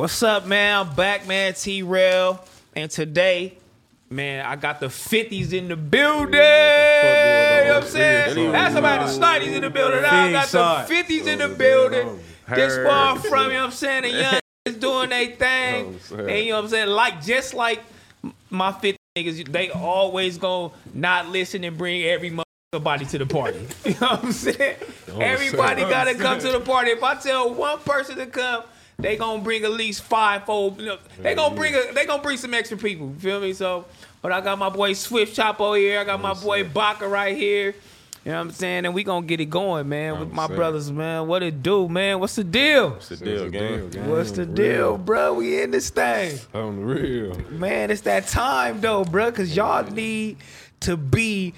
What's up, man? I'm back, man. T Rail. And today, man, I got the 50s in the building. You know what I'm saying? That's about the Snighties in the building. I got the 50s in the building. This far from, you know what I'm saying? The young is doing their thing. And you know what I'm saying? Like, just like my 50 niggas, they always gonna not listen and bring every motherfucker to the party. You know what I'm saying? Everybody gotta come to the party. If I tell one person to come, they gonna bring at least five fold. You know, they gonna bring a, they gonna bring some extra people. Feel me? So, but I got my boy Swift Chapo here. I got my boy Baka right here. You know what I'm saying? And we gonna get it going, man, with my brothers, man. What it do, man? What's the deal? What's the deal, gang? What's the deal, bro? We in this thing. On the real. Man, it's that time though, bro, cause y'all need to be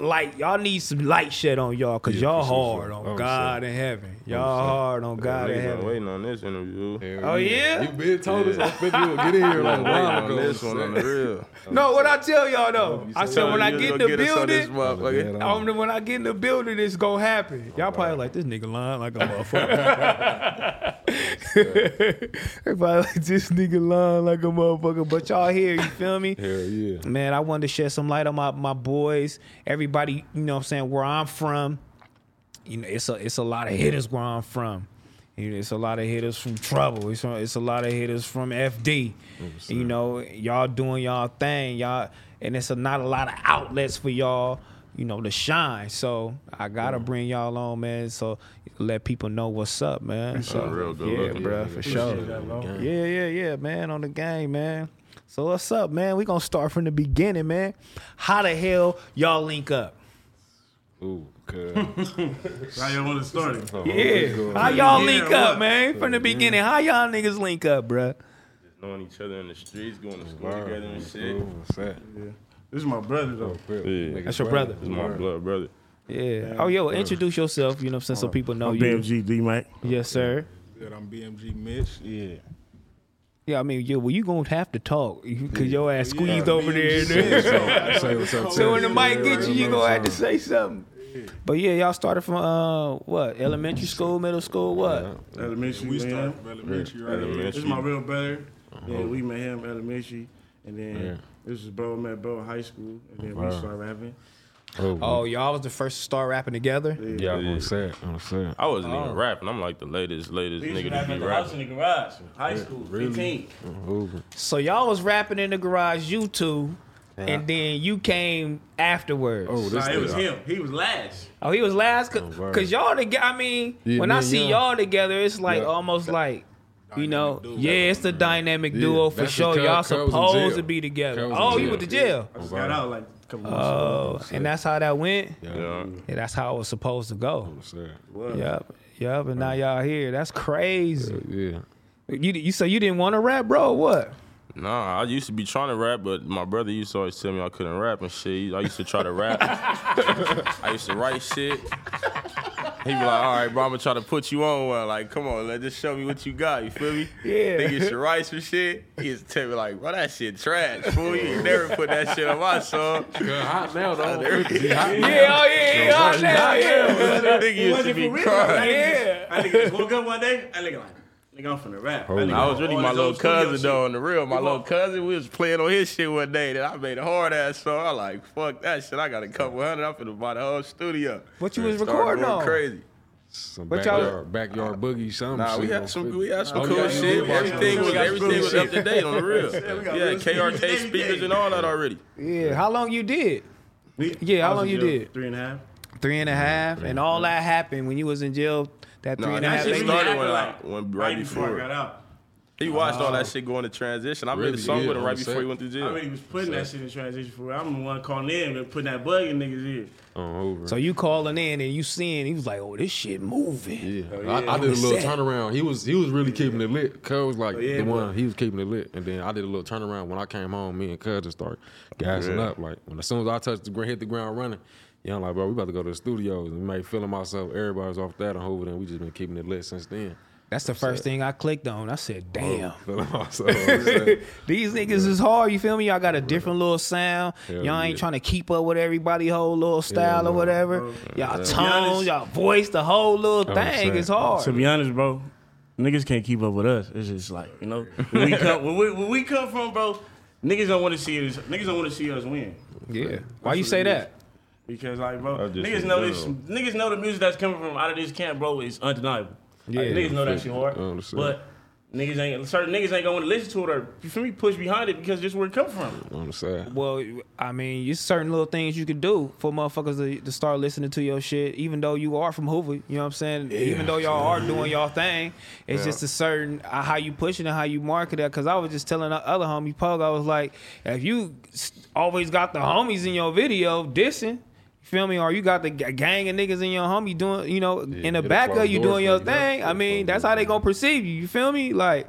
like y'all need some light shed on y'all, cause Yeah, y'all for sure, hard on oh, sure. God in heaven. Oh, y'all hard on God in Niggas been heaven. waiting on this interview. Oh, yeah? You been told us on fifty would get in here like a while on ago. this one on the real. No, what I tell y'all though, I said when I get in the building, building, I'm the- when I get in the building, it's gonna happen. Y'all probably like this nigga lying like a motherfucker. Everybody like this nigga lying like a motherfucker, but y'all here, you feel me? Hell yeah. Man, I wanted to shed some light on my, my boys. Everybody, you know what I'm saying, where I'm from. You know, it's a it's a lot of hitters where I'm from. You know, it's a lot of hitters from trouble. It's a, it's a lot of hitters from FD. You know, y'all doing y'all thing, y'all, and it's a, not a lot of outlets for y'all, you know, to shine. So I gotta bring y'all on, man. So let people know what's up, man. So real good yeah, bro, for sure. Yeah, yeah, yeah, man, on the game, man. So what's up, man? We gonna start from the beginning, man. How the hell y'all link up? Ooh, cuz. How y'all want to start it? Yeah, how y'all Yeah, link what? up, man? From the beginning, how y'all niggas link up, bruh? Just knowing each other in the streets, going to school Word. together and shit. Ooh, what's that? This is my brother though. Oh, yeah. That's your brother. It's my blood brother. Yeah. Oh, yo, introduce yourself. You know, what I'm saying so uh, people know I'm you. BMG D Mike. Yes, sir. Good, I'm BMG Mitch. Yeah. Yeah, I mean, yeah. Well, you gonna have to talk because your ass squeezed over there. Say what's up. So when the mic gets you, you gonna have to say something. But yeah, y'all started from uh what? Elementary school, middle school, what? Elementary. We met start him. from elementary, right? Elementary. This is my real brother. Yeah, we met him elementary, and then Yeah. this is bro met bro in high school, and then we Wow. started rapping. Oh, Oh, y'all was the first to start rapping together. yeah, I'm gonna. I'm gonna say it. I wasn't Oh. even rapping. I'm like the latest, latest We to nigga rap to at be the house rapping. in the garage, high school, Really? 15. Ooh. So y'all was rapping in the garage, you two, and then you came afterwards. Oh, this Nah, it was nigga. him. He was last. Oh, he was last oh, cause, Oh, word. 'cause y'all together. I mean, Yeah, when me I see y'all. y'all together, it's like Yeah. almost like. You know, duo. yeah, it's the dynamic Yeah, duo for that's sure. Y'all Cuz was in supposed to be together. Cuz Oh, in you jail. went to jail. I just got out like a couple months Oh, ago. and that's how that went. Yeah. Yeah, that's how it was supposed to go. I'm saying. What? Yep, yep. And now y'all here. That's crazy. Yeah. You you so you didn't want to rap, bro? or What? Nah, I used to be trying to rap, but my brother used to always tell me I couldn't rap and shit. I used to try to rap. I used to write shit. He be like, all right, bro, I'm gonna try to put you on one. Like, come on, let just show me what you got. You feel me? Yeah. Think you should write some shit? He used to tell me like, bro, that shit trash. Fool, you ain't never put that shit on my song. Cuz hot now though. there- He hot now. Yeah, oh yeah, yeah, oh, now, yeah. Nigga used to be crying. Yeah. I nigga just woke up one day. I nigga like, nigga, I'm finna rap. That I was really my little cousin though, on the real. My little cousin, we was playing on his shit one day. That I made a hard ass song. I like, fuck that shit. I got a couple hundred. I'm finna buy the whole studio. What you was recording on? Crazy. Some What y'all- backyard, backyard boogie, something. Nah, we had some, we had some Oh, cool yeah, shit. yeah, yeah. Everything was, We everything real was up to date on the real. Yeah. KRK speakers and all that already. Yeah. How long you did? We- Yeah, how long you did? for Three and a half. Three and a half, and all that happened when you was in jail. That three Nah, and a that half. shit days? started After, when I- like, when- right I before. I got out. He watched all that shit going to transition. I made a song Yeah, with him right before he went to I jail. mean, he was putting that shit in transition for. I'm the one calling in and putting that bug in niggas' ear. On over. So you calling in and you seeing? He was like, "Oh, this shit moving." Yeah, oh, yeah. I, I did a little Set. turnaround. He was he was really keeping it lit. Cuz was like oh, yeah, the but- one he was keeping it lit, and then I did a little turnaround when I came home. Me and Cuz just started gassing Yeah. up. Like when as soon as I touched the ground, hit the ground running. Yeah, I'm like, bro, we about to go to the studios and made feeling myself. Everybody's off that on Hoover, and we just been keeping it lit since then. That's the first thing I clicked on. I said, "Damn." Feeling myself. I'm saying. These niggas is hard, you feel me? Y'all got a different little sound. Hell y'all ain't yeah. trying to keep up with everybody whole little style or no. whatever. Y'all be tone, honest- y'all voice, the whole little I'm thing saying. is hard. To be honest, bro, niggas can't keep up with us. It's just like you know, when we come, when we, when we come from, bro, niggas don't want to see us. Niggas don't want to see us win. Yeah. Why you say it that? Because like, bro, niggas know this. Niggas know the music that's coming from out of this camp, bro, is undeniable. Like, Yeah. niggas know that shit hard, but niggas ain't certain niggas ain't gonna listen to it or you feel me push behind it because this where it come from. On the side. Well, I mean, you certain little things you can do for motherfuckers to, to start listening to your shit, even though you are from Hoover. You know what I'm saying? Even though y'all are doing y'all thing, it's just a certain uh, how you pushing it and how you market it. Because I was just telling the other homie Pug, I was like, if you always got the homies in your video dissing. You Feel me? Or you got the gang of niggas in your homie doing, you know, in the back of you doing your you, thing. I mean, that's how they gonna perceive you. You feel me? Like,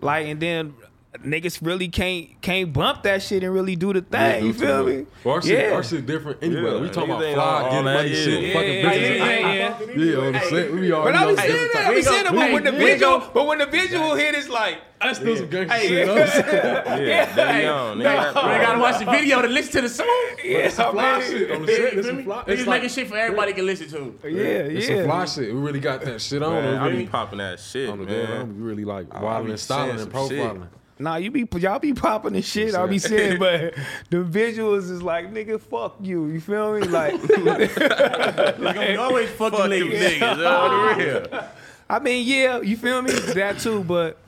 like, and then niggas really can't can't bump that shit and really do the thing. you feel me? Well, our shit, Yeah. our shit different anyway. Yeah, we talking niggas about ain't fly, getting money, yeah. shit, Yeah, fucking yeah, bitches. yeah, yeah, Yeah, on the set, we already But I know. be saying that. I we be go- saying that. But hey, when the we visual, but when the visual hit, it's like, That's still some gangster Hey, shit. I'm. Yeah, they young. Nigga, no. that- gotta watch the video to listen to the song. yeah, Fly man. shit on the set. It's Feel some me? fly. Niggas It's like, making shit for everybody can listen to. yeah, yeah. it's some yeah. fly shit. We really got that shit on. Man, I We be really- popping that shit, on the dead man. on. We really like I wilding be and styling and profiling. shit. Profiling. Nah, you be y'all be popping the shit. I'll be saying, but the visuals is like, nigga, fuck you. You feel me? Like, It's gonna always fucking Fuck niggas. niggas, the real. I mean, yeah, you feel me? That too, but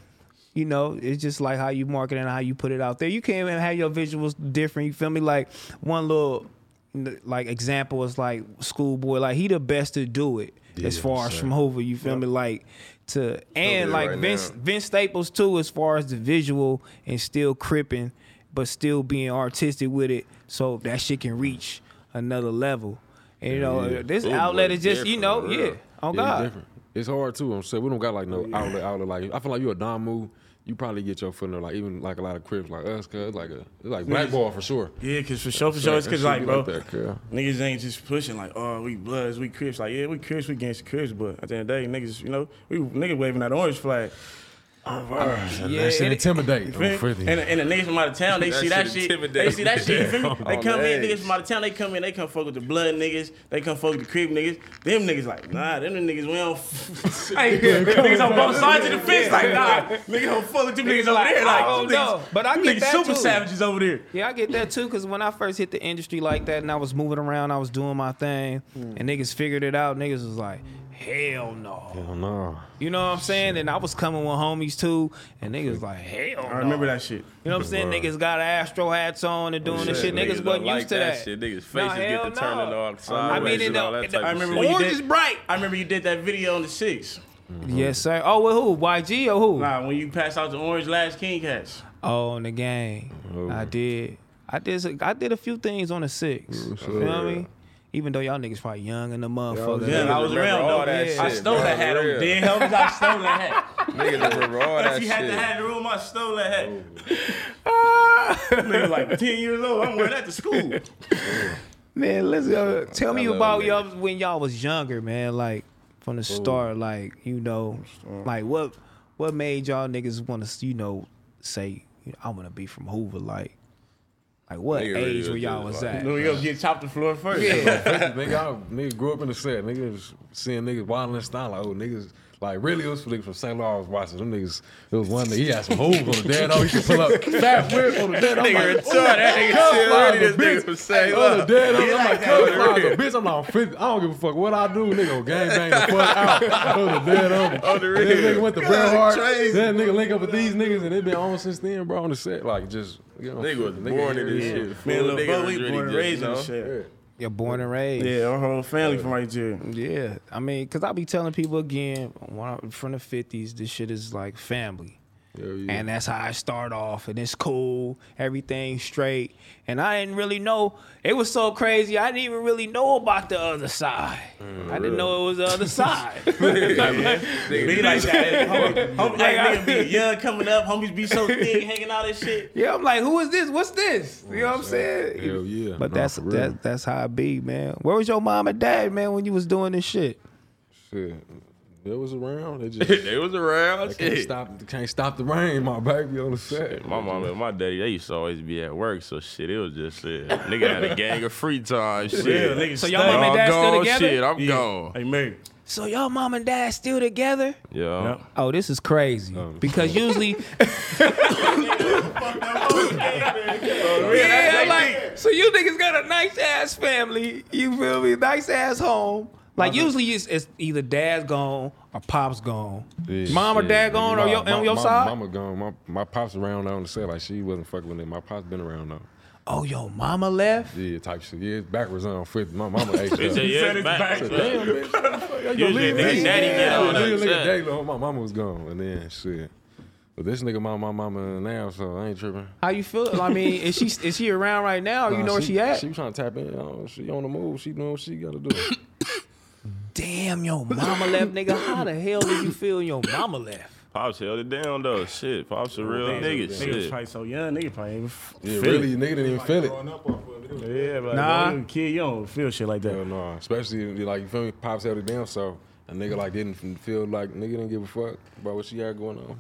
you know, it's just like how you market and how you put it out there. You can't even have your visuals different. You feel me? Like one little like example is like Schoolboy. Like he the best to do it as Yeah, far as from over. You feel me? Like to and like right Vince now. Vince Staples too, as far as the visual and still cripping, but still being artistic with it, so that shit can reach another level. And you know, Yeah. this Schoolboy outlet is just you know, yeah. Oh Yeah, God. it's different. It's hard too. I'm saying we don't got like no oh, outlet outlet like I feel like you a Don move. You probably get your foot in there like even like a lot of cribs like us, cause like a it's like blackball for sure. Yeah, cause for sure, for sure, it's That cause like, bro, that, cuz. niggas ain't just pushing like, oh, we bloods, we cribs, Like, yeah, we cribs, we gangsta cribs, but at the end of the day, niggas, you know, we niggas waving that orange flag. Yeah, that shit intimidate. Feel me? I'm 50. And, and the niggas from out of town, they That see that shit shit. They see that shit. You feel me? They come in, niggas from out of town. They come in, they come fuck with the blood niggas. They come fuck with the crib niggas. Them niggas like, nah, them the niggas we don't. hey, niggas on both sides of the fence like, nah, niggas don't fuck with them niggas over there. Like, I don't them but I them get niggas that super too. savages over there. Yeah, I get that too. Cause when I first hit the industry like that, and I was moving around, I was doing my thing, hmm. and niggas figured it out. Niggas was like, "Hell no," Hell no. you know what I'm saying? And I was coming with homies too, and niggas like, "Hell no." I remember that shit. You know what I'm saying? Niggas got Astro hats on and doing oh, this shit. Niggas, don't wasn't like used to that. Shit. Niggas faces hell get to turning no. all I mean, it and all don't- that it- type I of remember shit. when you Orange did- is bright. I remember you did that video on the six. Yes, sir. Oh, with who? YG or who? Nah, when you passed out the orange last King Cats. Oh, on the game. Oh. I did. I did. I did a few things on the six. You feel me? Even though y'all niggas probably young and the motherfucker. Yeah, I was remember around all though. that I shit, stole bro, that hat. for on real. dead helmets. I stole that hat. Niggas remember all that If you had shit. the hat in the room, I stole that hat. Nigga like 10 years old. I'm wearing that to school. Man, listen. Uh, tell me about y'all when y'all was younger, man. Like from the start, like you know, like what what made y'all niggas want to, you know, say you know, I want to be from Hoover, like. Like what Nigga really age was were y'all was at? No, we gonna get chopped the floor first. Yeah. nigga, I, nigga grew up in the set. Niggas seeing niggas wilding and style like, oh niggas. Like really, it was niggas from St. Louis I was watching. Them niggas, it was one nigga, he had some holes on the dead. Oh, he could pull up fat whip on the dead. I'm Nigga like, retarded. Oh that nigga Cuz still fly ready. as a This nigga bitch. from St. on the Louis. dead. I'm Yeah, like, like cuz that. fly as bitch. I'm like, I'm 50. I don't give a fuck what I do. Nigga, go gang bang the fuck out. On the dead on me. On the Then real. nigga went to Bret Harte. That nigga link up with these niggas and they been on since then, bro. On the set, like just you know, Nigga was born in this shit. Man, and Fool, Lil nigga we really born and raised you in shit. You're born and raised. Yeah, our whole family from right there. Yeah, I mean, cause I be telling people again, from the fifties, this shit is like family, Yeah. and that's how I start off, and it's cool, everything straight, and I didn't really know. It was so crazy, I didn't even really know about the other side. Mm, I didn't know it was the other side. Be like that. Homie, like be young coming up, homies be so thick, hanging out and shit. yeah, I'm like, who is this? What's this? You know what I'm saying? Hell yeah. But that's that, that's how it be, man. Where was your mom and dad, man, when you was doing this shit? Shit. They was around. It just They was around. they can't Shit. stop. Can't stop the rain, my baby on the set. My mom and my daddy, they used to always be at work, so shit, it was just shit. Nigga had a gang of free time, shit. Real niggas. So y'all stay. mama and I'm dad still gone, together? shit, I'm Yeah. gone. Hey, married. So y'all mom and dad still together? Yeah. Yep. Oh, this is crazy. Oh, because usually Yeah, like so you niggas got a nice ass family, you feel me? Nice ass home. Like usually it's, it's either dad's gone or pop's gone. Yeah, Mom or yeah. dad gone My- on your my- on your my- side? Mama gone. My, my pops around on the set. Like she wasn't fucking with it. My pops been around though. Oh, your mama left? Yeah, type shit. Yeah, it's backwards on fifth. My mama aged up. He said, yeah, it's back. Damn, bitch. Usually nigga daddy get all that Nigga, nigga, shit. day long, my mama was gone, and then shit. But this nigga, my my mama now, so I ain't tripping. How you feel? I mean, is she is she around right now? Or you Nah, know where she at? She was trying to tap in. She on the move. She know what she got to do. Damn, your mama left, nigga. How the hell did you feel your mama left? Pops held it down though. Shit, Pops a real Damn, nigga. Niggas Shit. probably so young. Nigga probably ain't f- Yeah, feel really, it. nigga didn't even feel it. Yeah, but Nah. nah. kid, you don't feel shit like that. Hell no, especially like you feel me. Pops held it down, so a nigga like didn't feel like nigga didn't give a fuck about what she had going on.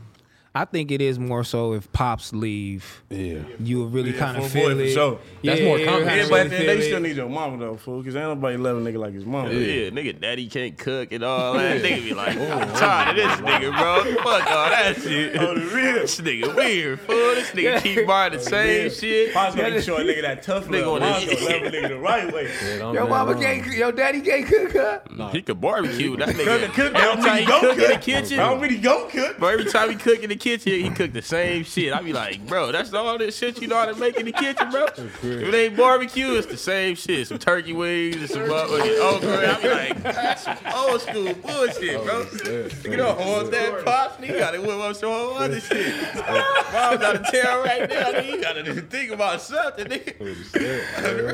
I think it is more so if pops leave, Yeah, you would really kind of a feel boy, for it. sure. That's more you common. Yeah, but at really they feel still need your mama though, fool. Cause ain't nobody love a nigga like his mama. Yeah. nigga, daddy can't cook and all that. Nigga be like, oh, I'm oh, tired of this oh, nigga, oh. bro. Fuck all that shit. Oh, the real. This nigga weird, fool. This nigga keep buying the same shit. Pops gonna show a nigga that tough Nigga love. wanna- Mom's gonna love a nigga the right way. Yeah, Your mama wrong. can't, cook your daddy can't cook, huh? He could barbecue. That Cook, nigga. cook, Every don't time really he cook in the kitchen, I don't really go cook. But every time he cook in the kitchen, he cook the same shit. I be like, bro, that's all this shit you know how to make in the kitchen, bro. If it ain't barbecue, it's the same shit. Some turkey wings and some motherfucking okra. I be like, that's some old school bullshit, bro. Oh, you don't want that pops, nigga. You gotta whip up some whole other shit. Mom's out of town right now, nigga. You gotta think about something, nigga.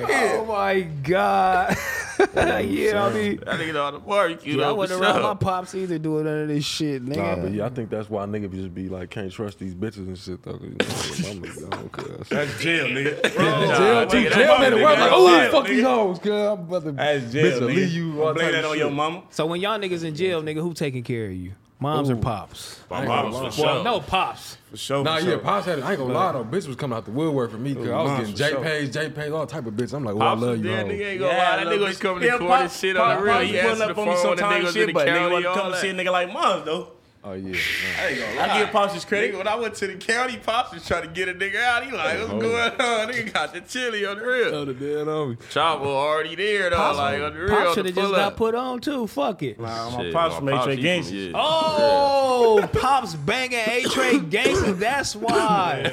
Oh my god. yeah, I mean, That nigga know how to barbecue, yeah, I though, for wasn't around my sure. pops either doing none of this shit, nigga. Nah, but yeah, I think that's why nigga just be like can't trust these bitches and shit though. 'cause, You know, your mama's gone, cuz. That's jail, nigga. jail, nigga, jail, that jail, man. nigga Like, oh, wild, fuck nigga. these hoes, cuz. I'm about to That's jail, bitch will nigga. leave you. all Blame type that of on your mama. So when y'all niggas in jail, nigga, who taking care of you? Moms or pops? My mom's for sure. Well, no, pops. For sure. Nah, for yeah, sure. Pops had it. I ain't gonna lie though. Bitch was coming out the woodwork for me because I was getting for J sure. Page, J Page, all type of bitch. I'm like, oh, Pops I love you. dead, hoe. nigga ain't gonna lie. That nigga was coming to Yeah, court and shit Pop- on the real. Pop He pulling answered the up on me sometimes niggas shit, but nigga county, wanna come that. see a nigga like moms though. Oh yeah. I ain't gonna I give Pops his credit. Nigga, when I went to the county, Pops was trying to get a nigga out. He like, what's going on? Nigga got the chili on the real. Oh, the dead on me. Chop was already there though, Pops, like on the real. Pops should have just pull got put on too. Fuck it. Nah, my Shit, pops my from Eight Trey Gangsters. yeah. Oh, pops banging Eight Trey gangsters. That's why.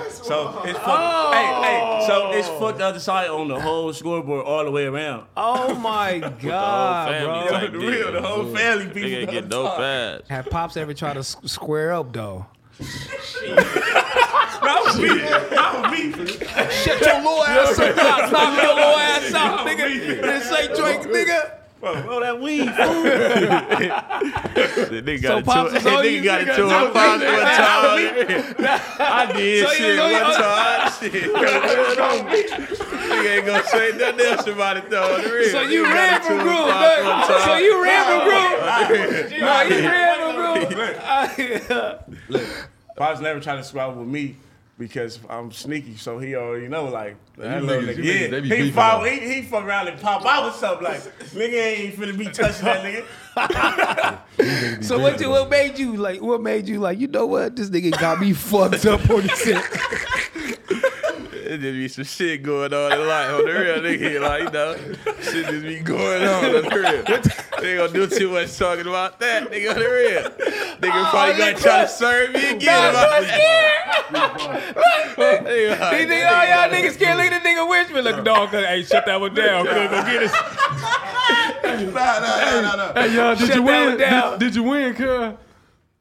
So it's fucked. Oh. Hey, hey. So it's fucked the other side on the whole scoreboard all the way around. Oh my god, family bro. type the real, the whole family people. Nigga get other dope fast. Have pops ever try to s- square up though? Was me. That was me. Shut your little ass up. Knock knock your little ass out, nigga. This say Drake, nigga. Bro, roll that weed. fool. The nigga So got Pops it is to on nigga got it to got him. Pops one time. I did So you shit know you- one time. Shit. Nigga ain't gonna say nothing else about it though. the real. So you ran it to from him, Groove, Pops one man. So you ran from Groove. No, you ran from Groove. Pops never tried to swap with me because I'm sneaky, so he already know like that you little nigga. Yeah, niggas, they he beefing, fall, he, he fuck around and pop out with something like nigga ain't finna be touching that nigga. So what, you, what made you like? What made you like? You know what? This nigga got me fucked up on the set. It just be some shit going on in life on the real nigga. Like, you know, shit just be going on on the real. They gonna do too much talking about that, nigga, on the real. Nigga probably gonna try to serve me again about that. Nigga, like, These niggas, all y'all niggas scared. Look at the nigga Richmond. Look, dog, hey, shut that one down. Go, go get us. Nah, nah, nah, nah, nah. Hey, y'all, did Shut you win? Did, did you win, cuz?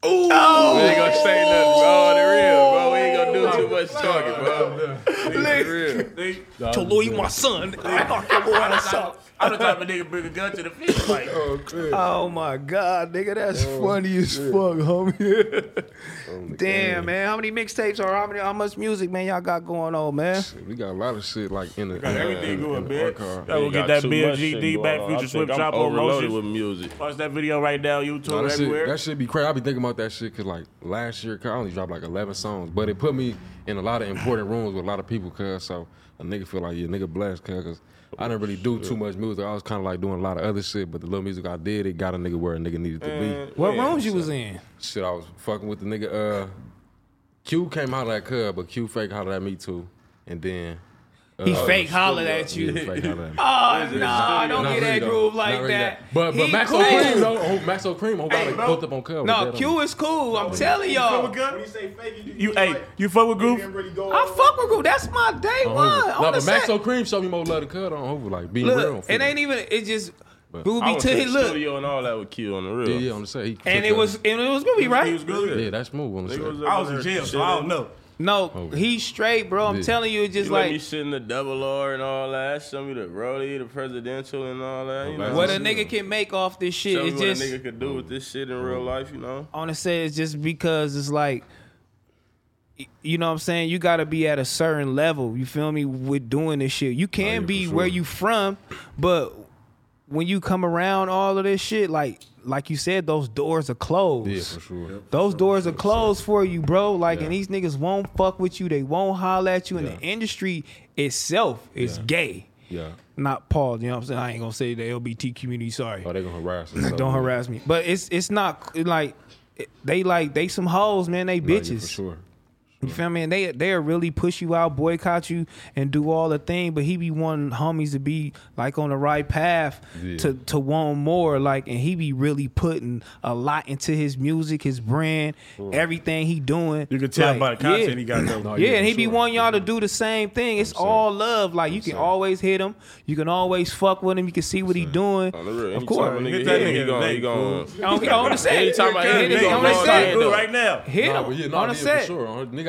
Oh. We ain't gonna say nothing, bro, on the real, bro. We ain't gonna do too much talking, bro. Nigga, real. Tolo, you my son. Knock your little ass out. I'm the type of nigga bring a gun to the face like oh, oh my god, nigga, that's oh, funny as fuck, homie. Oh, Damn, man, how many mixtapes or how many how much music, man, y'all got going on, man? We got a lot of shit like in the got everything in going, in the man. archive. Yeah, we'll get that too Bill GD back, future I swip think drop I'm on overloaded motion. with music. Watch that video right now, YouTube No, that, shit, everywhere. that shit be crazy. I be thinking about that shit because like last year, I only dropped like 11 songs, but it put me in a lot of important rooms with a lot of people. Cause so a nigga feel like yeah, nigga blessed. Cause 'cause I didn't really do too much music. music. I was kind of like doing a lot of other shit, but the little music I did, it got a nigga where a nigga needed to be. What Yeah, rooms you was in? Shit, I was fucking with the nigga. Uh, Q came out of that club, but Q fake hollered at me too, and then He uh, fake hollered at you. he fake hollered at me. Oh no, don't Not get that really, though. groove Not like really that. But but He Max cool. O'Cream though, oh, Maxo Kream, who got Hey, like bro. put up on cover. No, Dead Q on is cool. I'm telling You fuck y'all. with Gun? When you say fake, you, You, hey, you fuck with Groove? I fuck with Groove. That's my day on one. Hoover. on No, the but Max set. O'Cream showed me more love to cut on Hoover, like being real. on Look, it Figure. ain't even. It just But- Groove I be went to to his the look, studio and all that with Q on the real. Yeah, yeah, on the set. He and took it that. was and it was Groovy, He right? was good. Yeah, that's smooth on the set. Nigga was I up was in there jail, so chilling. I don't know. No, he's straight, bro. I'm Yeah. telling you, it's just let me like sit sitting the double R and all that. Show me the Brody, the presidential, and all that. You know, what a nigga can make off this shit. show me It's what just a nigga could do with this shit in real life. You know. on the set it's just because it's like you know what I'm saying? You gotta be at a certain level, you feel me, with doing this shit. You can yeah, be for where you from, but when you come around all of this shit, like like you said, those doors are closed. Yeah, for sure. Those doors are closed for you, bro. Like, Yeah. and these niggas won't fuck with you. They won't holler at you. And Yeah. the industry itself is Yeah. gay. Yeah. Not Paul, you know what I'm saying? I ain't gonna say the LBT community, sorry. Oh, they gonna harass us. Don't harass me. But it's it's not like they like they some hoes, man. They No, yeah, bitches. for sure. You feel me? And they they'll really push you out, boycott you, and do all the thing. But he be wanting homies to be like on the right path Yeah. to to want more. Like, and he be really putting a lot into his music, his brand, everything he doing. You can tell Like, by the content yeah. he got though. No, Yeah, yeah, and he for be wanting y'all to do the same thing. It's saying. all love. Like you can saying. always hit him. You can always fuck with him. You can see what he doing. On the real. Of Anytime course. a nigga Hit hit that nigga he gon' today, he gon' On, on the set. Anytime I hit him, Hit he him gon' on the set. hand Groove up. right now. Hit Nah, him but yeah, no, on the yeah, set.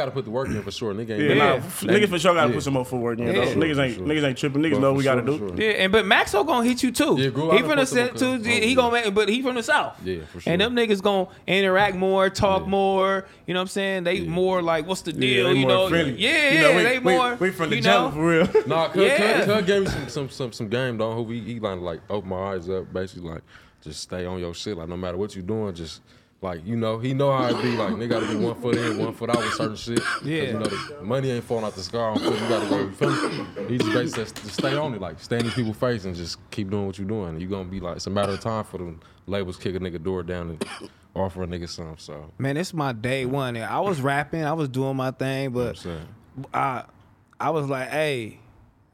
For sure. Nigga got to put the work in for sure. Nigga ain't Yeah, Yeah. f- niggas for sure gotta Yeah. put some more footwork in. Yeah. though. Niggas sure, ain't sure. niggas ain't tripping. Niggas But know what we gotta sure, do. sure. Yeah, and but Maxo gonna hit you too. Yeah, he from the put set too. cover. He Oh, gonna make, but he from the south. Yeah, for sure. And them niggas gonna interact more, talk Yeah. more. You know what I'm saying? They Yeah. more like, what's the deal? they you know? friendly. Yeah, You know, we, they we- more. We, from the you jungle for real. Nah, Cuz gave me some some some some game though. Who he, he like like open my eyes up, basically like just stay on your shit. Like no matter what you doing, just like you know he know how it be. Like they gotta be one foot in, one foot out with certain shit. Yeah. you know the money ain't falling out the sky. You gotta go. You feel me? He just basically says to stay on it, like stay in these people's face and just keep doing what you're doing. You gonna be like it's a matter of time for the labels kick a nigga door down and offer a nigga something. So Man, it's my day one. I was rapping, I was doing my thing, but I, I was like, hey,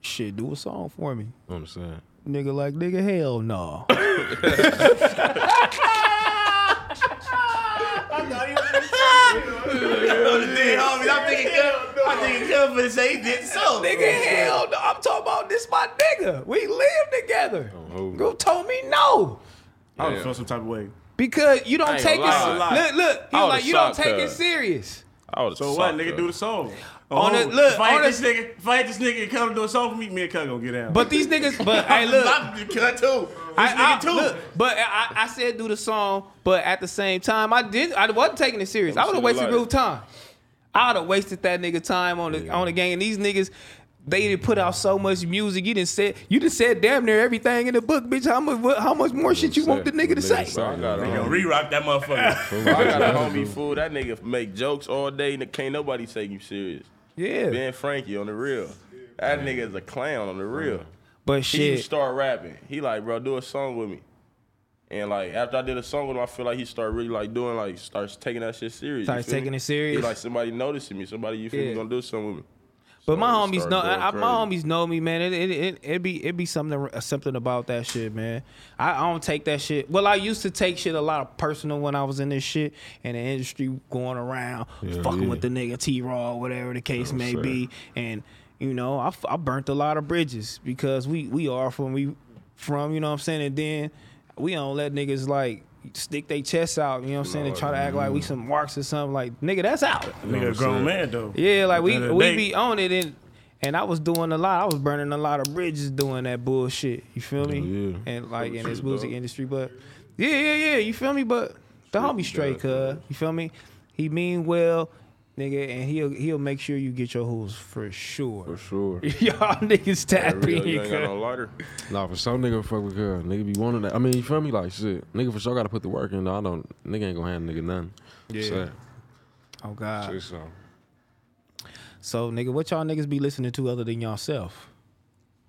shit, do a song for me. I'm saying. Nigga, like, nigga, hell no. I'm thinking, I'm thinking, Cub for say he did so. nigga, hell no. I'm talking about this my nigga. We live together. Oh, Girl told me no. I was feeling some type of way. Because you don't take it. Look, look. He was like, you don't take it serious. I would've So what, nigga? Do the song. On Oh, the- look, if I on this nigga, if I hit this nigga and come to do a song for me, me and Cub gonna get out. But these niggas, but hey, look. I'm cut too. I, This I, nigga too. look, but I, I said do the song, but at the same time, I did. I wasn't taking it serious. I would have wasted like- real time. I would have wasted that nigga time on the on the game. And these niggas, they didn't put out so much music. You didn't say you just said damn near everything in the book, bitch. How much what, how much more shit you want the nigga to say? Bro, I got a Nigga, re-rock that motherfucker. I got a homie fool. That nigga make jokes all day. and Can't nobody take you serious. Yeah, Ben Frankie on the real. That nigga is a clown on the real. but shit, He start rapping. He like, bro, do a song with me. And like after I did a song with him, I feel like he started really like doing like starts taking that shit serious. Starts feel me? taking it serious. He like somebody noticing me. Somebody you feel Yeah. me gonna do something with me. But my homies know, I, my homies know me, man. It it it, it be it be something something about that shit, man. I, I don't take that shit. Well, I used to take shit a lot of personal when I was in this shit and the industry going around Yeah, fucking yeah. with the nigga T Raw, whatever the case may saying. be, and you know I, I burnt a lot of bridges because we we are from we from you know what I'm saying, and then we don't let niggas like. Stick their chests out, you know what I'm saying, and try to act like we some marks or something. Like, nigga, that's out. Nigga, a grown man though. Yeah, like we the end of the we day- be on it and and I was doing a lot. I was burning a lot of bridges doing that bullshit. You feel me? Yeah. And like in this shit, music dog. industry, but yeah, yeah, yeah. You feel me? But the homie straight, cuz you feel me? He mean well, nigga, and he'll he'll make sure you get your hooves for sure. For sure. Y'all niggas tap For real, in, you ain't got no lighter. Nah, for some nigga fuck with girl. Nigga be wanting that. I mean, you feel me? Like shit. Nigga for sure gotta put the work in. Though. I don't. Nigga ain't gonna hand nigga nothing. Yeah. So, Oh God. shit, so. So nigga, what y'all niggas be listening to other than yourself?